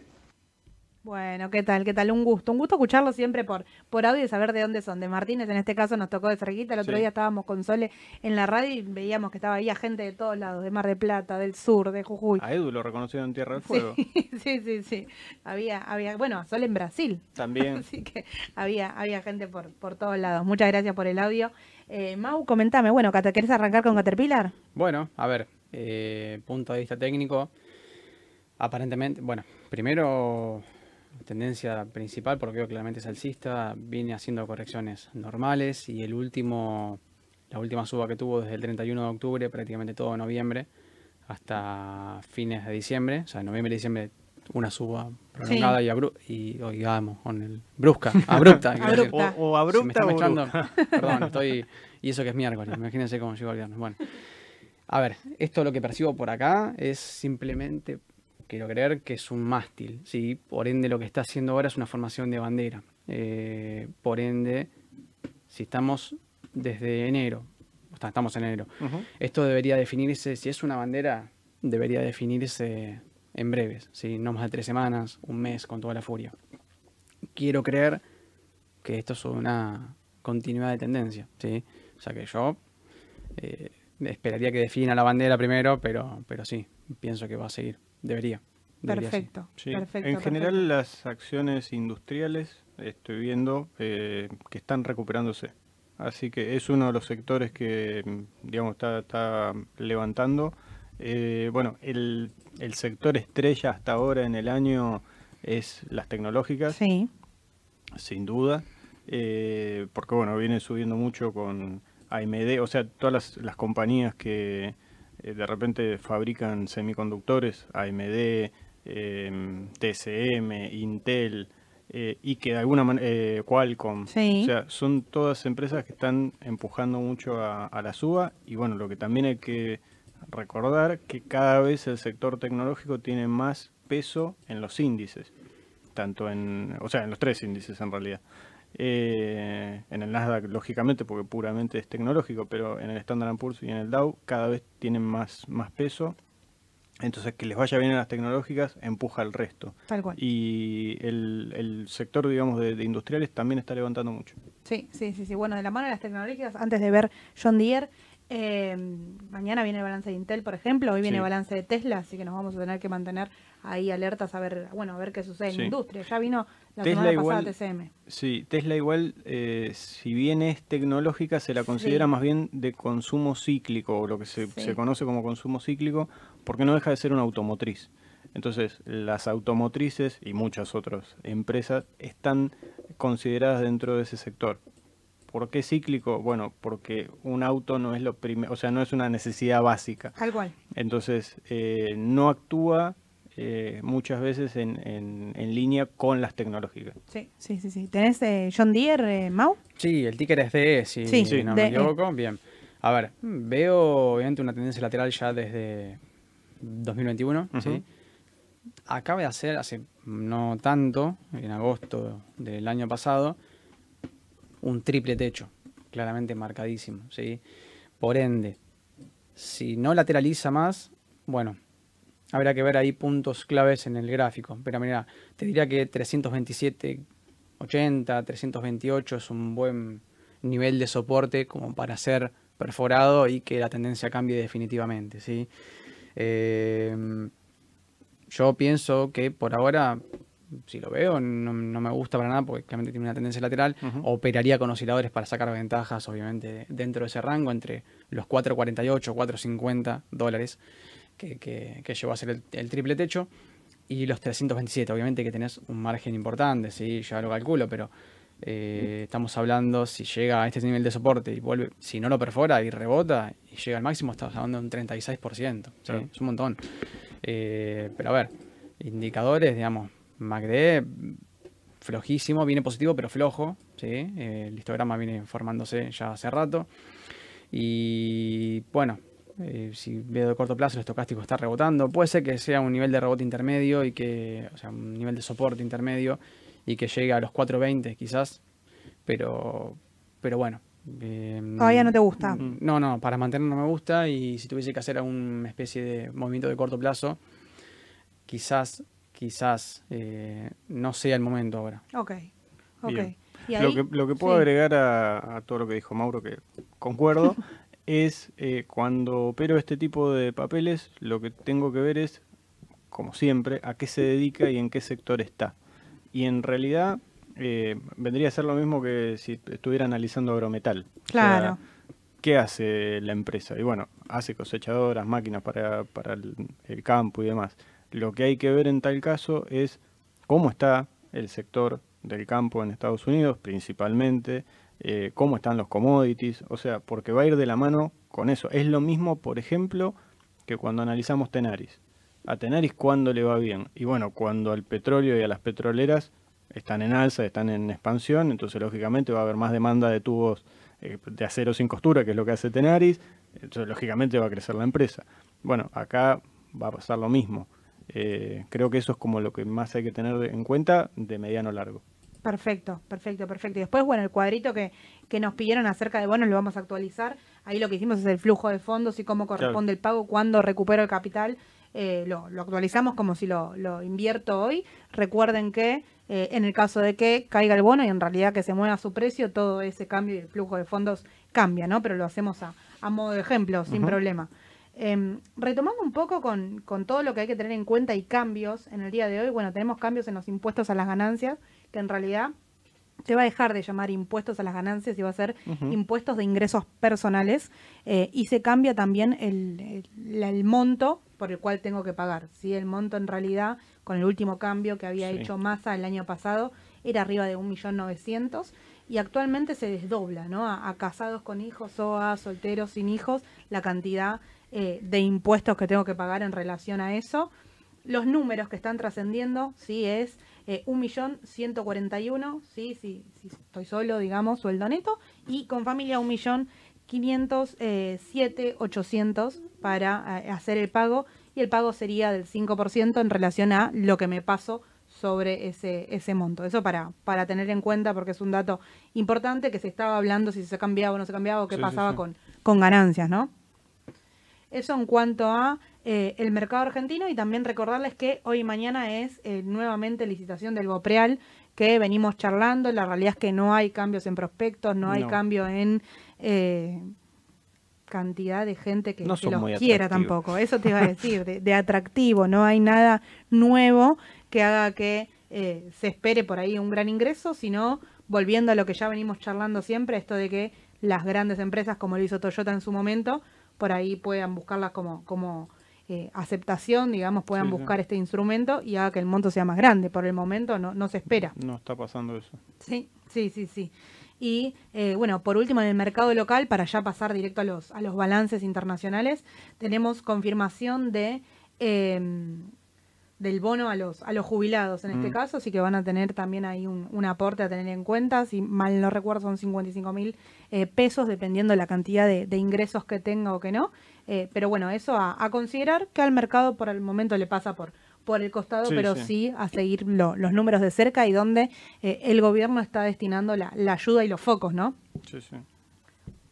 Bueno, ¿qué tal? ¿Qué tal? Un gusto. Un gusto escucharlo siempre por, por audio y saber de dónde son. De Martínez, en este caso, nos tocó de cerquita. El otro sí. día estábamos con Sole en la radio y veíamos que estaba ahí gente de todos lados, de Mar de Plata, del sur, de Jujuy. A Edu lo reconocieron en Tierra del Fuego. Sí, [LAUGHS] sí, sí. sí. Había, había, bueno, a Sole en Brasil. También. [LAUGHS] Así que había, había gente por, por todos lados. Muchas gracias por el audio. Eh, Mau, comentame, bueno, ¿querés arrancar con Caterpillar? Bueno, a ver, eh, punto de vista técnico. Aparentemente, bueno, primero tendencia principal, porque veo claramente es alcista, viene haciendo correcciones normales y el último, la última suba que tuvo desde el 31 de octubre, prácticamente todo noviembre, hasta fines de diciembre, o sea, noviembre y diciembre una suba prolongada sí. y, abru y digamos, con el brusca, abrupta. [LAUGHS] abrupta. O, o, abrupta me o Perdón, [LAUGHS] estoy. Y eso que es miércoles, imagínense cómo llegó el viernes. Bueno, a ver, esto lo que percibo por acá es simplemente, quiero creer que es un mástil, ¿sí? Por ende, lo que está haciendo ahora es una formación de bandera. Eh, por ende, si estamos desde enero, estamos en enero, uh -huh. esto debería definirse, si es una bandera, debería definirse en breves, ¿sí? no más de tres semanas, un mes con toda la furia. Quiero creer que esto es una continuidad de tendencia, ¿sí? o sea que yo eh, esperaría que defina la bandera primero, pero, pero sí, pienso que va a seguir, debería. debería perfecto, sí. perfecto. En perfecto. general las acciones industriales estoy viendo eh, que están recuperándose, así que es uno de los sectores que digamos está, está levantando. Eh, bueno, el el sector estrella hasta ahora en el año es las tecnológicas. Sí. Sin duda. Eh, porque bueno, viene subiendo mucho con AMD, o sea, todas las, las compañías que eh, de repente fabrican semiconductores, AMD, eh, TSM, Intel, eh, y que de alguna manera, eh, Qualcomm, Sí. o sea, son todas empresas que están empujando mucho a, a la suba y bueno, lo que también hay que recordar que cada vez el sector tecnológico tiene más peso en los índices, tanto en, o sea, en los tres índices en realidad. Eh, en el Nasdaq, lógicamente, porque puramente es tecnológico, pero en el Standard Poor's y en el Dow cada vez tienen más, más peso. Entonces, que les vaya bien a las tecnológicas empuja al resto. Tal cual. Y el, el sector, digamos, de, de industriales también está levantando mucho. Sí, sí, sí, sí. Bueno, de la mano de las tecnológicas, antes de ver John Deere, eh, mañana viene el balance de Intel, por ejemplo, hoy viene Sí. el balance de Tesla, así que nos vamos a tener que mantener ahí alertas a ver, bueno, a ver qué sucede en la industria. Ya vino la Tesla semana igual- pasada TCM. Sí, Tesla igual, eh, si bien es tecnológica, se la considera Sí. más bien de consumo cíclico, o lo que se conoce como consumo cíclico, porque no deja de ser una automotriz. Entonces, las automotrices y muchas otras empresas están consideradas dentro de ese sector. ¿Por qué cíclico? Bueno, porque un auto no es lo primero, o sea, no es una necesidad básica. Tal cual. Entonces, eh, no actúa eh, muchas veces en, en- en línea con las tecnológicas. Sí, sí, sí. sí. ¿Tenés eh, John Deere, eh, Mau? Sí, el ticker es DE, si Sí, Sí. no DE. me equivoco. Bien. A ver, veo obviamente una tendencia lateral ya desde 2021, ¿sí? Ujú. Acaba de hacer, hace no tanto, en agosto del año pasado, un triple techo, claramente marcadísimo, ¿sí? Por ende, si no lateraliza más, bueno, habrá que ver ahí puntos claves en el gráfico. Pero mira, te diría que 327, 80, 328 es un buen nivel de soporte como para ser perforado y que la tendencia cambie definitivamente, ¿sí? Eh, yo pienso que por ahora, si lo veo, no, no me gusta para nada porque claramente tiene una tendencia lateral. Operaría con osciladores para sacar ventajas, obviamente, dentro de ese rango, entre los 4.48, 4.50 dólares que, que, que llegó a ser el, el triple techo y los 327. Obviamente que tenés un margen importante, ¿sí? ya lo calculo, pero eh, estamos hablando, si llega a este nivel de soporte y vuelve, si no lo perfora y rebota y llega al máximo, estamos hablando de un 36%. ¿sí? Claro. Es un montón. Eh, pero a ver, indicadores, digamos, MACD flojísimo, viene positivo pero flojo, ¿sí? Eh, el histograma viene formándose ya hace rato. Y bueno, eh, si veo de corto plazo el estocástico está rebotando, puede ser que sea un nivel de rebote intermedio y que, o sea, un nivel de soporte intermedio y que llegue a los 420 quizás, pero, pero bueno. eh, Todavía no te gusta. No, no, para mantener no me gusta y si tuviese que hacer una especie de movimiento de corto plazo, quizás, quizás eh, no sea el momento ahora. Ok, ok. Bien. Y ahí- Lo que, lo que puedo sí. agregar a, a todo lo que dijo Mauro, que concuerdo, [LAUGHS] es eh, cuando opero este tipo de papeles, lo que tengo que ver es, como siempre, a qué se dedica y en qué sector está. Y en realidad eh, vendría a ser lo mismo que si estuviera analizando agrometal. O sea, Claro. ¿Qué hace la empresa? Y bueno, hace cosechadoras, máquinas para, para el, el campo y demás. Lo que hay que ver en tal caso es cómo está el sector del campo en Estados Unidos, principalmente, eh, cómo están los commodities, o sea, porque va a ir de la mano con eso. Es lo mismo, por ejemplo, que cuando analizamos Tenaris. A Tenaris, ¿cuándo le va bien? Y bueno, cuando al petróleo y a las petroleras están en alza, están en expansión, entonces lógicamente va a haber más demanda de tubos eh, de acero sin costura, que es lo que hace Tenaris, entonces lógicamente va a crecer la empresa. Bueno, acá va a pasar lo mismo. Eh, creo que eso es como lo que más hay que tener en cuenta de mediano a largo. Perfecto, perfecto, perfecto. Y después, bueno, el cuadrito que, que nos pidieron acerca de bonos lo vamos a actualizar. Ahí lo que hicimos es el flujo de fondos y cómo corresponde el pago, cuándo recupero el capital. Eh, lo, lo actualizamos como si lo, lo invierto hoy. Recuerden que eh, en el caso de que caiga el bono y en realidad que se mueva su precio, todo ese cambio y el flujo de fondos cambia, ¿no? Pero lo hacemos a, a modo de ejemplo, sin problema. Em, retomando un poco con, con todo lo que hay que tener en cuenta y cambios en el día de hoy, bueno, tenemos cambios en los impuestos a las ganancias, que en realidad se va a dejar de llamar impuestos a las ganancias y va a ser impuestos de ingresos personales eh, y se cambia también el, el- monto por el cual tengo que pagar. ¿sí? El monto en realidad, con el último cambio que había Sí. hecho Massa el año pasado, era arriba de 1.900.000 y actualmente se desdobla, ¿no? A, casados con hijos o a solteros sin hijos, la cantidad eh, de impuestos que tengo que pagar en relación a eso. Los números que están trascendiendo, sí, es eh, 1.141.000, sí, sí, sí, estoy solo, digamos, sueldo neto, y con familia 1.507.800 para eh, hacer el pago, y el pago sería del 5% en relación a lo que me paso sobre ese, ese monto. Eso para, para tener en cuenta, porque es un dato importante que se estaba hablando si se cambiaba o no se cambiaba o qué pasaba Con, con ganancias, ¿no? Eso en cuanto a eh, el mercado argentino y también recordarles que hoy y mañana es eh, nuevamente licitación del Bopreal que venimos charlando. La realidad es que no hay cambios en prospectos, no hay cambio en eh, cantidad de gente que, los quiera tampoco. Eso te iba a [LAUGHS] decir, de, de, atractivo. No hay nada nuevo que haga que se espere por ahí un gran ingreso, sino volviendo a lo que ya venimos charlando siempre, esto de que las grandes empresas, como lo hizo Toyota en su momento, por ahí puedan buscarlas como, como eh, aceptación, digamos, puedan buscar este instrumento y haga que el monto sea más grande. Por el momento no, no se espera. No está pasando eso. Sí, sí, sí, sí. Y eh, bueno, por último, en el mercado local, para ya pasar directo a los, a los balances internacionales, tenemos confirmación de del bono a los, a los jubilados en este mm. caso, así que van a tener también ahí un, aporte a tener en cuenta, si mal no recuerdo son 55 mil eh, pesos dependiendo de la cantidad de, ingresos que tenga o que no, eh, pero bueno, eso a, considerar que al mercado por el momento le pasa por, por el costado, pero sí. a seguir los números de cerca y donde eh, el gobierno está destinando la, ayuda y los focos, ¿no? Sí, sí.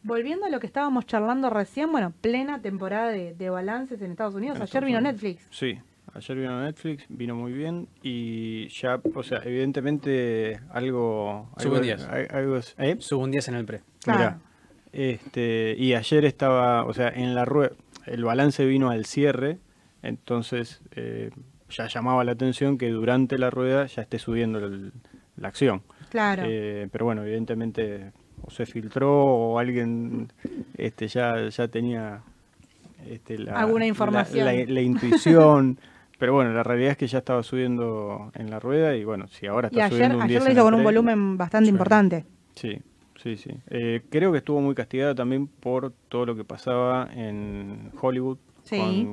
Volviendo a lo que estábamos charlando recién, bueno, plena temporada de, balances en Estados Unidos. Ayer vino Netflix. Sí, Ayer vino Netflix, vino muy bien y ya, o sea, evidentemente algo... Subo un 10. ¿eh? Subo un 10 en el pre. Claro. este, y ayer estaba, o sea, en la rueda, el balance vino al cierre, entonces eh, ya llamaba la atención que durante la rueda ya esté subiendo la acción. Claro. Eh, pero bueno, evidentemente o se filtró o alguien este, ya, ya tenía este, la, alguna información. la intuición. [LAUGHS] Pero bueno, la realidad es que ya estaba subiendo en la rueda y bueno, si ahora está subiendo un Ayer lo hizo con un volumen bastante importante. Sí, sí, sí. Eh, creo que estuvo muy castigado también por todo lo que pasaba en Hollywood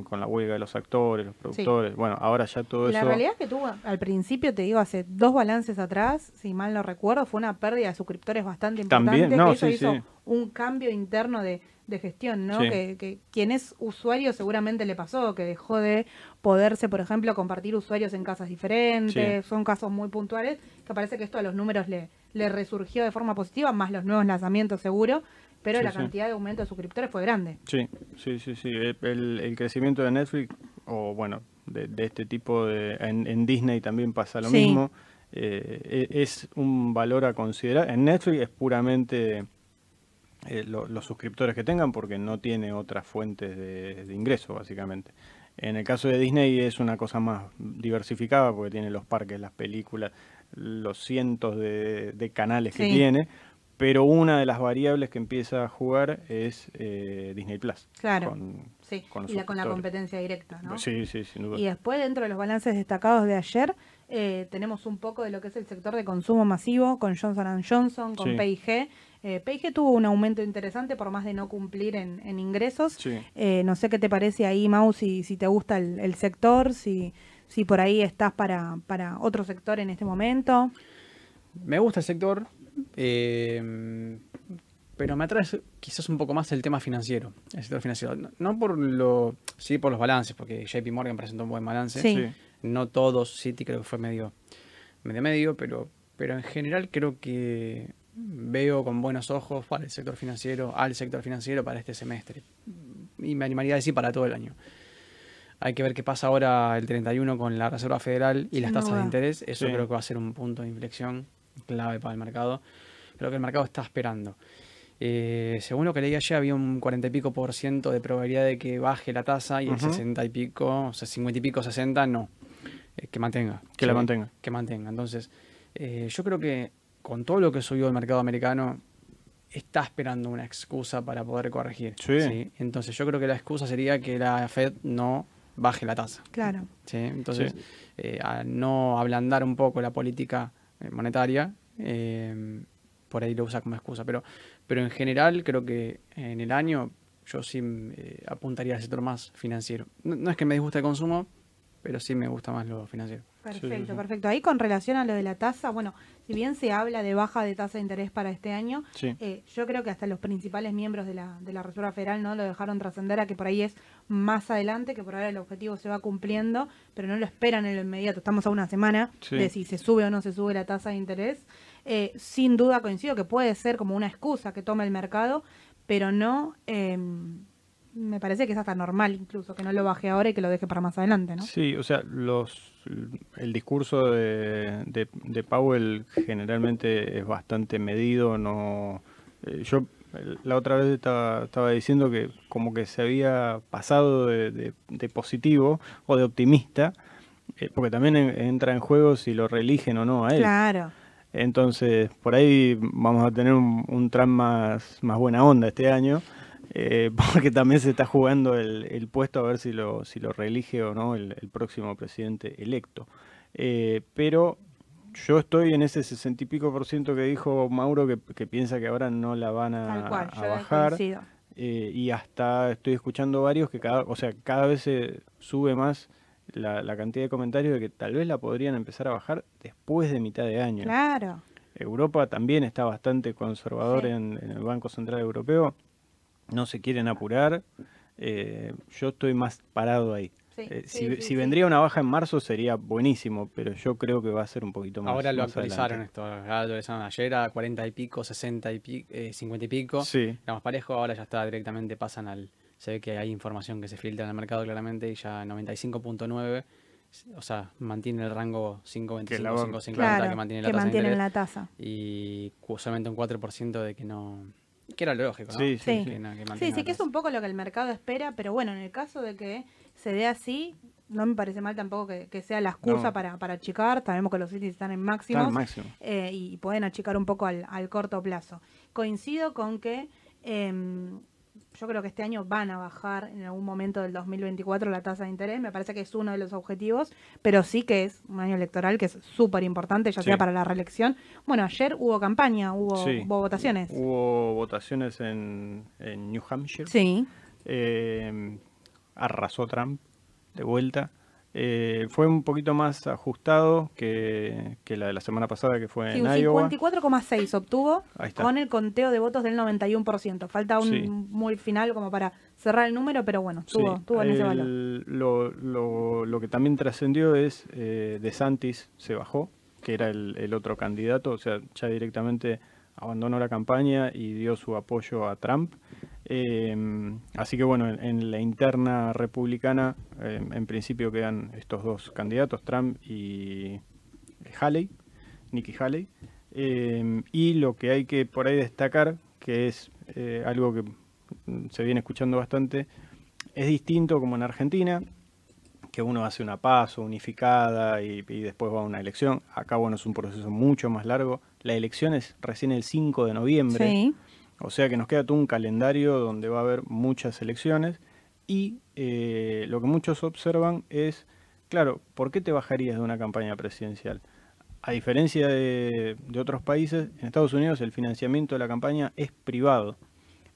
con, la huelga de los actores, los productores. Bueno, ahora ya todo eso. La realidad es que tuvo, al principio, te digo, hace dos balances atrás, si mal no recuerdo, fue una pérdida de suscriptores bastante importante. También, no, eso hizo un cambio interno de, gestión, ¿no? Que, quien es usuario seguramente le pasó, que dejó de poderse, por ejemplo, compartir usuarios en casas diferentes. Son casos muy puntuales que parece que esto a los números le, le resurgió de forma positiva, más los nuevos lanzamientos seguro pero la cantidad de aumento de suscriptores fue grande. Sí, sí, sí, sí. El, crecimiento de Netflix, o bueno, de, este tipo de... En, Disney también pasa lo mismo. Eh, e, es un valor a considerar. En Netflix es puramente eh, los suscriptores que tengan porque no tiene otras fuentes de, ingreso, básicamente. En el caso de Disney es una cosa más diversificada porque tiene los parques, las películas, los cientos de, canales que tiene pero una de las variables que empieza a jugar es eh, Disney Plus. Claro. Con, sí, y la, con la competencia directa, ¿no? Sí, sí, sin duda. Y después, dentro de los balances destacados de ayer, eh, tenemos un poco de lo que es el sector de consumo masivo con Johnson Johnson, con PIG. Eh, PIG tuvo un aumento interesante por más de no cumplir en, ingresos. Eh, no sé qué te parece ahí, Mau, si, si te gusta el, el sector, si, si por ahí estás para, para otro sector en este momento. Me gusta el sector, eh, pero me atrae quizás un poco más el tema financiero, el sector financiero. No, por lo, sí por los balances, porque JP Morgan presentó un buen balance. No todos, City creo que fue medio, medio medio, pero, pero en general creo que veo con buenos ojos para el sector financiero, al sector financiero para este semestre. Y me animaría a decir para todo el año. Hay que ver qué pasa ahora el 31 con la Reserva Federal y las tasas de interés. Eso creo que va a ser un punto de inflexión clave para el mercado. Creo que el mercado está esperando. Eh, según lo que leí ayer, había un 40 y pico por ciento de probabilidad de que baje la tasa y el 60 y pico, o sea, 50 y pico, 60, no. Eh, que mantenga. Que la mantenga. Que mantenga. Entonces, eh, yo creo que con todo lo que subió el mercado americano, está esperando una excusa para poder corregir. Sí. Entonces, yo creo que la excusa sería que la Fed no baje la tasa. Claro. ¿sí? Entonces, a no ablandar un poco la política eh, monetaria, eh, por ahí lo usa como excusa. Pero, pero en general creo que en el año yo sí eh, apuntaría al sector más financiero. No, no es que me disguste el consumo, pero sí me gusta más lo financiero. Perfecto, perfecto. Ahí con relación a lo de la tasa, bueno, si bien se habla de baja de tasa de interés para este año, eh, yo creo que hasta los principales miembros de la, de la Reserva Federal no lo dejaron trascender a que por ahí es más adelante, que por ahora el objetivo se va cumpliendo, pero no lo esperan en lo inmediato. Estamos a una semana de si se sube o no se sube la tasa de interés. Eh, sin duda coincido que puede ser como una excusa que tome el mercado, pero no... Eh, me parece que es hasta normal incluso que no lo baje ahora y que lo deje para más adelante, ¿no? Sí, o sea, los el discurso de, de, Powell generalmente es bastante medido, no eh, yo la otra vez estaba, diciendo que como que se había pasado de, positivo o de optimista, eh, porque también entra en juego si lo reeligen o no a él. Claro. Entonces, por ahí vamos a tener un, un Trump más, más buena onda este año. Eh, [LAUGHS] porque también se está jugando el, puesto a ver si lo, si lo reelige o no el, próximo presidente electo. Eh, pero yo estoy en ese sesenta y pico por ciento que dijo Mauro que, piensa que ahora no la van a, bajar. Eh, y hasta estoy escuchando varios que cada, o sea, cada vez se sube más la, cantidad de comentarios de que tal vez la podrían empezar a bajar después de mitad de año. Claro. Europa también está bastante conservador en, en el Banco Central Europeo no se quieren apurar. Eh, yo estoy más parado ahí. Eh, si, vendría una baja en marzo sería buenísimo, pero yo creo que va a ser un poquito más. Ahora lo actualizaron esto, lo ayer a 40 y pico, 60 y pico, 50 y pico. Sí. Estamos parejo, ahora ya está directamente, pasan al. Se ve que hay información que se filtra en el mercado claramente y ya 95.9 o sea, mantiene el rango 5.25, 5.50 que mantiene la que tasa. la tasa. Y solamente un 4% de que no, que era lógico, ¿no? Sí, sí, sí. Sí, que, es un poco lo que el mercado espera, pero bueno, en el caso de que se dé así, no me parece mal tampoco que, sea la excusa para, para achicar. Sabemos que los índices están en máximos eh, y pueden achicar un poco al, al corto plazo. Coincido con que em, yo creo que este año van a bajar en algún momento del 2024 la tasa de interés, me parece que es uno de los objetivos, pero sí que es un año electoral que es súper importante, ya sea para la reelección. Bueno, ayer hubo campaña, hubo, votaciones. Hubo votaciones en, New Hampshire. Sí. Eh, arrasó Trump de vuelta. Eh, fue un poquito más ajustado que, la de la semana pasada, que fue en Iowa. 54,6 obtuvo con el conteo de votos del 91%. Falta un muy final como para cerrar el número, pero bueno, tuvo, en ese valor. Lo, que también trascendió es eh, De Santis se bajó, que era el, otro candidato, o sea, ya directamente abandonó la campaña y dio su apoyo a Trump. Em, así que bueno, en, la interna republicana em, en principio quedan estos dos candidatos, Trump y Haley, Nikki Haley. Em, y lo que hay que por ahí destacar, que es eh, algo que se viene escuchando bastante, es distinto como en Argentina, que uno hace una paso unificada y, y, después va a una elección. Acá, bueno, es un proceso mucho más largo. La elección es recién el 5 de noviembre. Sí. O sea que nos queda todo un calendario donde va a haber muchas elecciones y eh, lo que muchos observan es, claro, ¿por qué te bajarías de una campaña presidencial? A diferencia de, otros países, en Estados Unidos el financiamiento de la campaña es privado.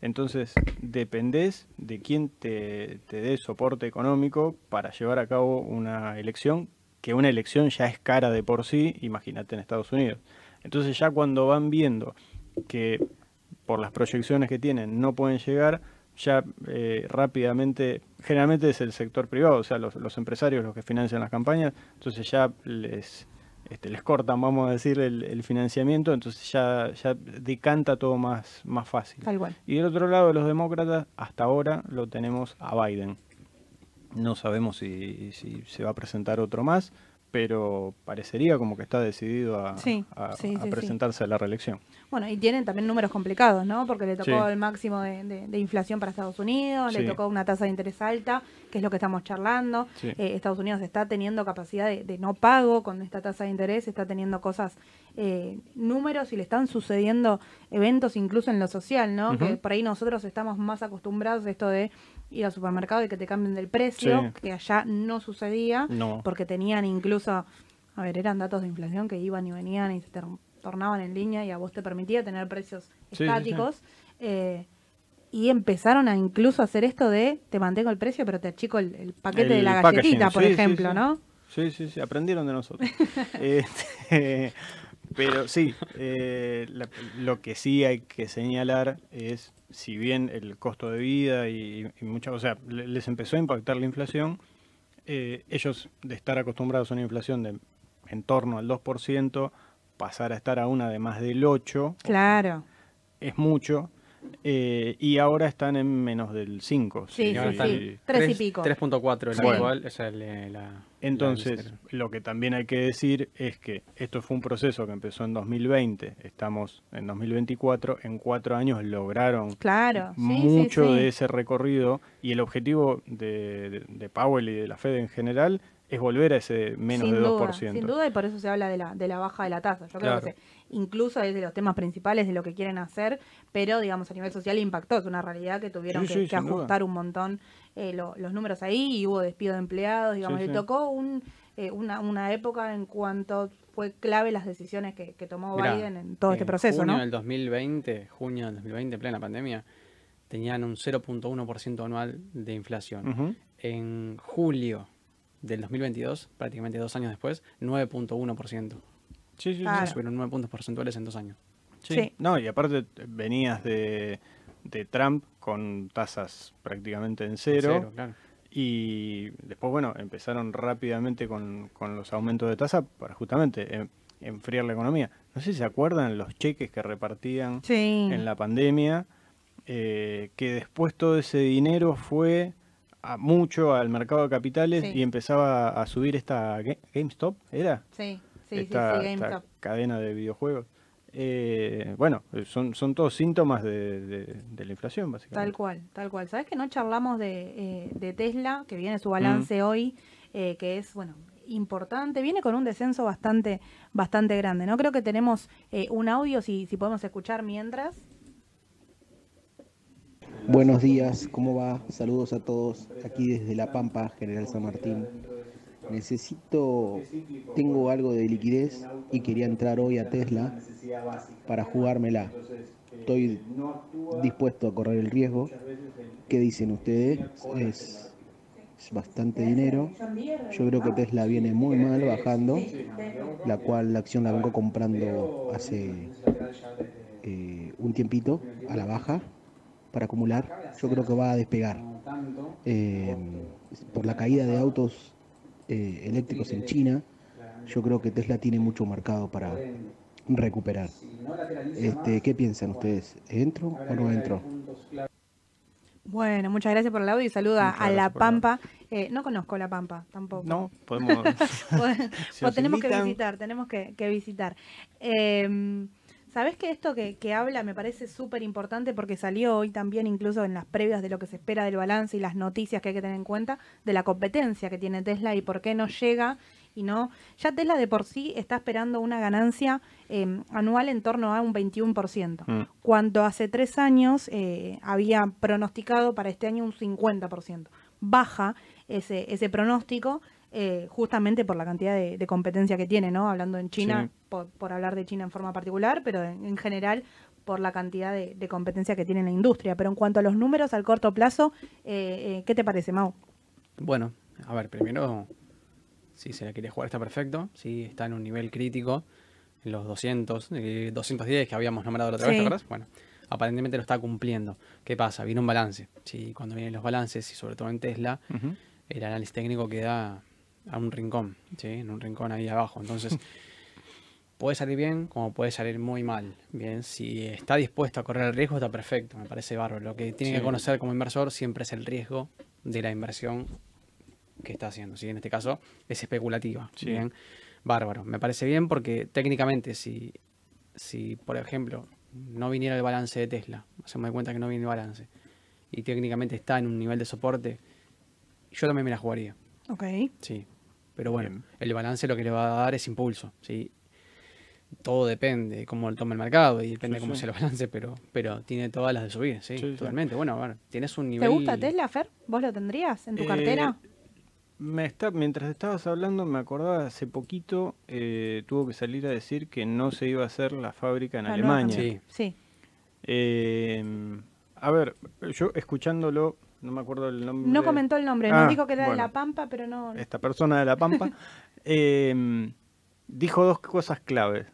Entonces, dependés de quién te, te dé soporte económico para llevar a cabo una elección, que una elección ya es cara de por sí, imagínate en Estados Unidos. Entonces ya cuando van viendo que por las proyecciones que tienen no pueden llegar, ya eh, rápidamente, generalmente es el sector privado, o sea, los, empresarios los que financian las campañas, entonces ya les, este, les cortan, vamos a decir, el, financiamiento, entonces ya, ya decanta todo más, más fácil. Y del otro lado, los demócratas, hasta ahora lo tenemos a Biden. No sabemos si, si se va a presentar otro más, pero parecería como que está decidido a, presentarse a la reelección. Bueno, y tienen también números complicados, ¿no? Porque le tocó el máximo de, inflación para Estados Unidos, le tocó una tasa de interés alta, que es lo que estamos charlando. Eh, Estados Unidos está teniendo capacidad de, no pago con esta tasa de interés, está teniendo cosas, eh, números y le están sucediendo eventos incluso en lo social, ¿no? Que por ahí nosotros estamos más acostumbrados a esto de ir al supermercado y que te cambien del precio, que allá no sucedía, porque tenían incluso, a ver, eran datos de inflación que iban y venían y se tornaban en línea y a vos te permitía tener precios Sí, sí, sí. estáticos. eh, y empezaron a incluso hacer esto de te mantengo el precio, pero te achico el, el paquete de la galletita, por ejemplo. ¿no? Sí, sí, sí, aprendieron de nosotros. [LAUGHS] Este, pero sí, eh, la- lo que sí hay que señalar es, si bien el costo de vida y, y muchas, o sea, le- les empezó a impactar la inflación, eh, ellos de estar acostumbrados a una inflación de en torno al 2%, pasar a estar a una de más del 8%, Claro. es mucho. Eh, y ahora están en menos del 5. Sí, sí, están sí. Tres y pico. 3.4 el Bueno. actual, es el, la... Entonces, la- lo que también hay que decir es que esto fue un proceso que empezó en 2020, estamos en 2024, en cuatro años lograron Claro. sí, sí, mucho sí. de ese recorrido y el objetivo de, de- de Powell y de la Fed en general es volver a ese menos sin de duda, 2%. Sin duda, y por eso se habla de la, de la baja de la tasa. Yo creo que Claro. se- incluso es de los temas principales de lo que quieren hacer, pero digamos a nivel social impactó. Es una realidad que tuvieron Sí, que, sí, que sin duda. ajustar un montón eh, lo- los números ahí y hubo despido de empleados. Digamos, Sí, le sí. tocó un, eh, una, una época en cuanto fue clave las decisiones que, que tomó Mirá, Biden en todo este en proceso, junio ¿no? del 2020, junio del 2020, plena pandemia, tenían un 0.1% anual de inflación. En julio del 2022, prácticamente dos años después, 9.1%. Sí, sí, sí. Claro. Subieron 9 puntos porcentuales en dos años. Sí. Sí. No, y aparte eh, venías de, de Trump con tasas prácticamente en cero. claro. Y después, bueno, empezaron rápidamente con, con los aumentos de tasa para justamente en- enfriar la economía. No sé si se acuerdan los cheques que repartían Sí. en la pandemia, eh, que después todo ese dinero fue a mucho al mercado de capitales Sí. y empezaba a subir esta Ga- GameStop, ¿era? Sí, sí, esta, sí, esta GameStop. cadena de videojuegos. Eh, bueno, son, son todos síntomas de, de- de la inflación, básicamente. Tal cual, tal cual. ¿Sabes que no charlamos de, eh, de Tesla, que viene su balance hoy, eh, que es, bueno, importante, viene con un descenso bastante, bastante grande, ¿no? Creo que tenemos eh, un audio, si, si podemos escuchar mientras. Buenos días, ¿cómo va? Saludos a todos aquí desde La Pampa, General San Martín. Necesito, tengo algo de liquidez y quería entrar hoy a Tesla para jugármela. Estoy dispuesto a correr el riesgo. ¿Qué dicen ustedes? Es, es bastante dinero. Yo creo que Tesla viene muy mal bajando, la cual la acción la vengo comprando hace eh, un tiempito a la baja para acumular. Yo creo que va a despegar. Eh, por la caída de autos eh, eléctricos en China, yo creo que Tesla tiene mucho mercado para recuperar. Este, ¿Qué piensan ustedes? ¿Entro o no entro? Bueno, muchas gracias por el audio y saluda Muchas a La. Pampa. Eh, no conozco La Pampa tampoco. No, podemos... [LAUGHS] Pues- [LAUGHS] Si pues nos tenemos que visitar, tenemos que, que visitar. Eh, ¿Sabés que esto que, que habla me parece súper importante porque salió hoy también incluso en las previas de lo que se espera del balance y las noticias que hay que tener en cuenta de la competencia que tiene Tesla y por qué no llega y no... Ya Tesla de por sí está esperando una ganancia eh, anual en torno a un 21%, Mm. cuando hace tres años eh, había pronosticado para este año un 50%. Baja ese, ese pronóstico eh, justamente por la cantidad de, de competencia que tiene, ¿no? Hablando en China, Sí. por, por hablar de China en forma particular, pero en, en general por la cantidad de, de competencia que tiene en la industria. Pero en cuanto a los números al corto plazo, eh, eh, ¿qué te parece, Mau? Bueno, a ver, primero, si se la quiere jugar está perfecto. Si está en un nivel crítico, en los 200, eh, 210 que habíamos nombrado la otra vez, Sí. ¿te acuerdas? Bueno, aparentemente lo está cumpliendo. ¿Qué pasa? Viene un balance. Sí, cuando vienen los balances, y sobre todo en Tesla, el análisis técnico queda a un rincón, ¿sí? En un rincón ahí abajo. Entonces, [LAUGHS] puede salir bien como puede salir muy mal. Bien, si está dispuesto a correr el riesgo, está perfecto, me parece bárbaro. Lo que tiene Sí. que conocer como inversor siempre es el riesgo de la inversión que está haciendo. ¿sí? En este caso, es especulativa. Sí. Bien, bárbaro. Me parece bien porque técnicamente, si, si por ejemplo, no viniera el balance de Tesla, se me da cuenta que no viene el balance, y técnicamente está en un nivel de soporte, yo también me la jugaría. Ok. Sí, pero bueno, Bien. el balance lo que le va a dar es impulso, ¿sí? Todo depende de cómo lo toma el mercado y depende de Sí, cómo sí. sea el balance, pero, pero tiene todas las de subir, sí, Sí, sí. totalmente. Bueno, a ver, tienes un ¿Te nivel... gusta Tesla, Fer? ¿Vos lo tendrías en tu Eh, cartera? me está, mientras estabas hablando, me acordaba hace poquito, eh, tuvo que salir a decir que no se iba a hacer la fábrica en La nueva Alemania. Sí. Sí. Eh, a ver, yo escuchándolo, no me acuerdo el nombre. No comentó el nombre, Ah, nos dijo que era de. La Pampa, pero no. Esta persona de La Pampa [LAUGHS] eh, dijo dos cosas claves.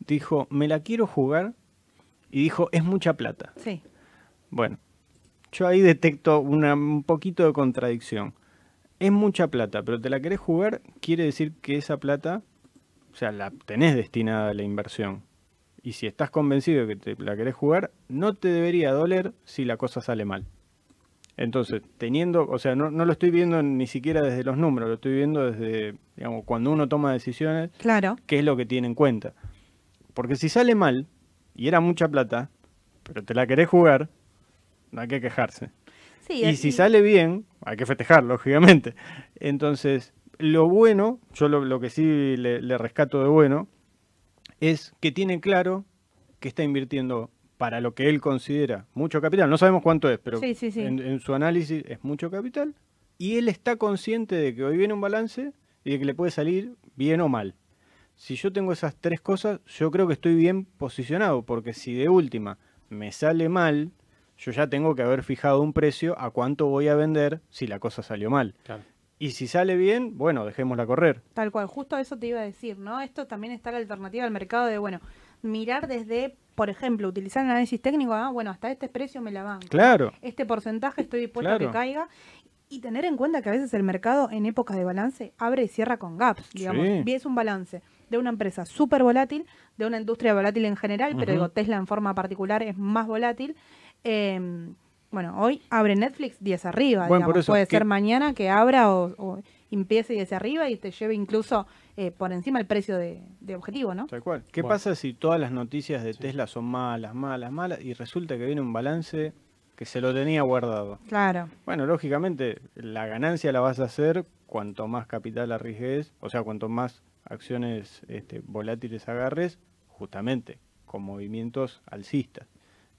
Dijo, me la quiero jugar y dijo, es mucha plata. Sí. Bueno, yo ahí detecto una, un poquito de contradicción. Es mucha plata, pero te la querés jugar, quiere decir que esa plata, o sea, la tenés destinada a la inversión. Y si estás convencido de que te la querés jugar, no te debería doler si la cosa sale mal. Entonces, teniendo, o sea, no, no lo estoy viendo ni siquiera desde los números, lo estoy viendo desde, digamos, cuando uno toma decisiones, Claro. qué es lo que tiene en cuenta. Porque si sale mal, y era mucha plata, pero te la querés jugar, no hay que quejarse. Sí, Y si sale bien, hay que festejar, lógicamente. Entonces, lo bueno, yo lo, lo que sí le, le rescato de bueno, es que tiene claro que está invirtiendo para lo que él considera mucho capital. No sabemos cuánto es, pero Sí, sí, sí. En, en su análisis es mucho capital. Y él está consciente de que hoy viene un balance y de que le puede salir bien o mal. Si yo tengo esas tres cosas, yo creo que estoy bien posicionado, porque si de última me sale mal, yo ya tengo que haber fijado un precio a cuánto voy a vender si la cosa salió mal. Claro. Y si sale bien, bueno, dejémosla correr. Tal cual, justo eso te iba a decir, ¿no? Esto también está la alternativa al mercado de, bueno, mirar desde, por ejemplo, utilizar el análisis técnico, ah, bueno, hasta este precio me la banco. Claro, Este porcentaje estoy dispuesto a que caiga. Y tener en cuenta que a veces el mercado en épocas de balance abre y cierra con gaps, digamos. Sí. Y es un balance de una empresa súper volátil, de una industria volátil en general, pero digo, Tesla en forma particular es más volátil. Eh, bueno, hoy abre Netflix 10 arriba, Bueno, por digamos. eso, Puede ¿qué- ser mañana que abra o, o empiece 10 arriba y te lleve incluso eh, por encima el precio de, de objetivo, ¿no? tal cual. ¿Qué Bueno. pasa si todas las noticias de Tesla son malas, malas, malas y resulta que viene un balance que se lo tenía guardado? Claro, Bueno, lógicamente la ganancia la vas a hacer cuanto más capital arriesgues, o sea, cuanto más acciones este, volátiles agarres, justamente con movimientos alcistas.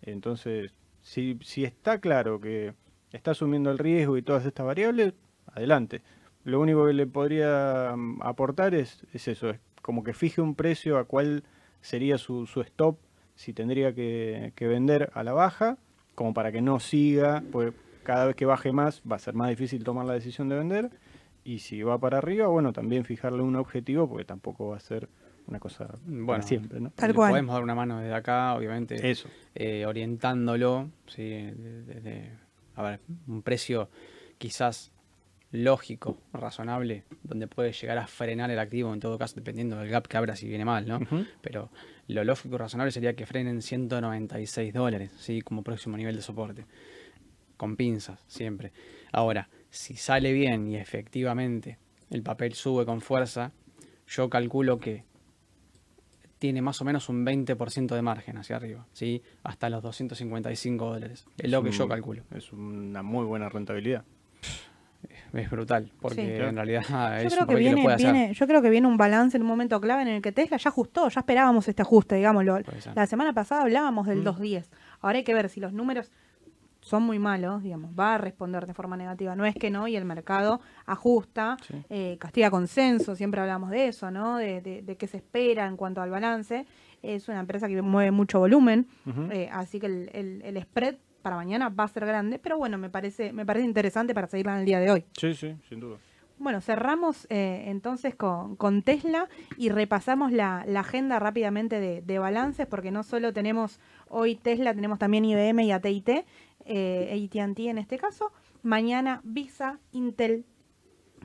Entonces, si, si está claro que está asumiendo el riesgo y todas estas variables, adelante. Lo único que le podría mm, aportar es, es eso, es como que fije un precio a cuál sería su, su stop si tendría que, que vender a la baja, como para que no siga, pues cada vez que baje más va a ser más difícil tomar la decisión de vender. Y si va para arriba, bueno, también fijarle un objetivo, porque tampoco va a ser una cosa para Bueno, siempre, ¿no? Tal cual. Podemos dar una mano desde acá, obviamente. Eso. eh, orientándolo, ¿sí? de- de- de- a ver, un precio quizás lógico, razonable, donde puede llegar a frenar el activo, en todo caso, dependiendo del gap que abra si viene mal, ¿no? Pero lo lógico y razonable sería que frenen 196 dólares, ¿sí? Como próximo nivel de soporte. Con pinzas, siempre. Ahora, si sale bien y efectivamente el papel sube con fuerza, yo calculo que tiene más o menos un 20% de margen hacia arriba, ¿sí? Hasta los 255 dólares. Es lo que yo calculo. Es una muy buena rentabilidad. [LAUGHS] Es brutal, porque Sí. en realidad ah, Yo [LAUGHS] es creo, un que papel que lo viene, puede hacer. viene, yo creo que viene un balance en un momento clave en el que Tesla ya ajustó, ya esperábamos este ajuste, digámoslo. La semana pasada hablábamos del Mm. 2.10. Ahora hay que ver si los números son muy malos, digamos, va a responder de forma negativa. No es que no, y el mercado ajusta, Sí. eh, castiga consenso, siempre hablamos de eso, ¿no? De, de, de qué se espera en cuanto al balance. Es una empresa que mueve mucho volumen, eh, así que el, el- el spread para mañana va a ser grande, pero bueno, me parece, me parece interesante para seguirla en el día de hoy. Sí, sí, sin duda. Bueno, cerramos eh, entonces con, con Tesla y repasamos la, la agenda rápidamente de, de balances, porque no solo tenemos hoy Tesla, tenemos también IBM y AT&T, eh, AT&T en este caso. Mañana Visa, Intel,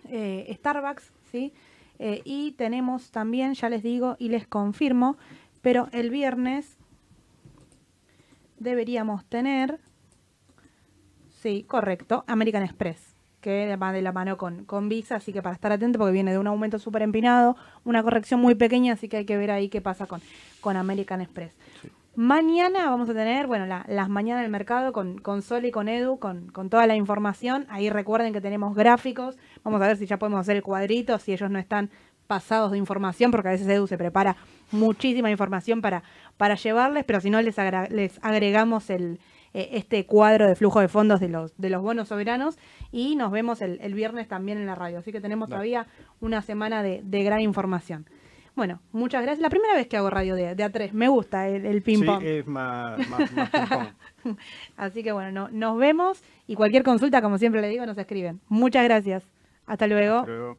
eh, Starbucks, ¿sí? Eh, y tenemos también, ya les digo y les confirmo, pero el viernes deberíamos tener, sí, correcto, American Express, que va de la mano con, con Visa, así que para estar atento porque viene de un aumento súper empinado, una corrección muy pequeña, así que hay que ver ahí qué pasa con, con American Express. Mañana vamos a tener, bueno, la- las mañanas del mercado con, con Sol y con Edu, con, con toda la información. Ahí recuerden que tenemos gráficos. Vamos a ver si ya podemos hacer el cuadrito, si ellos no están pasados de información, porque a veces Edu se prepara muchísima información para, para llevarles, pero si no les, agra- les agregamos el, eh, este cuadro de flujo de fondos de los, de los bonos soberanos y nos vemos el, el viernes también en la radio. Así que tenemos todavía una semana de, de gran información. Bueno, muchas gracias. La primera vez que hago radio de, de A3, me gusta el, el ping-pong. Sí, es más, más, más [LAUGHS] ping-pong. Así que bueno, no- nos vemos y cualquier consulta, como siempre le digo, nos escriben. Muchas gracias. Hasta luego. Pero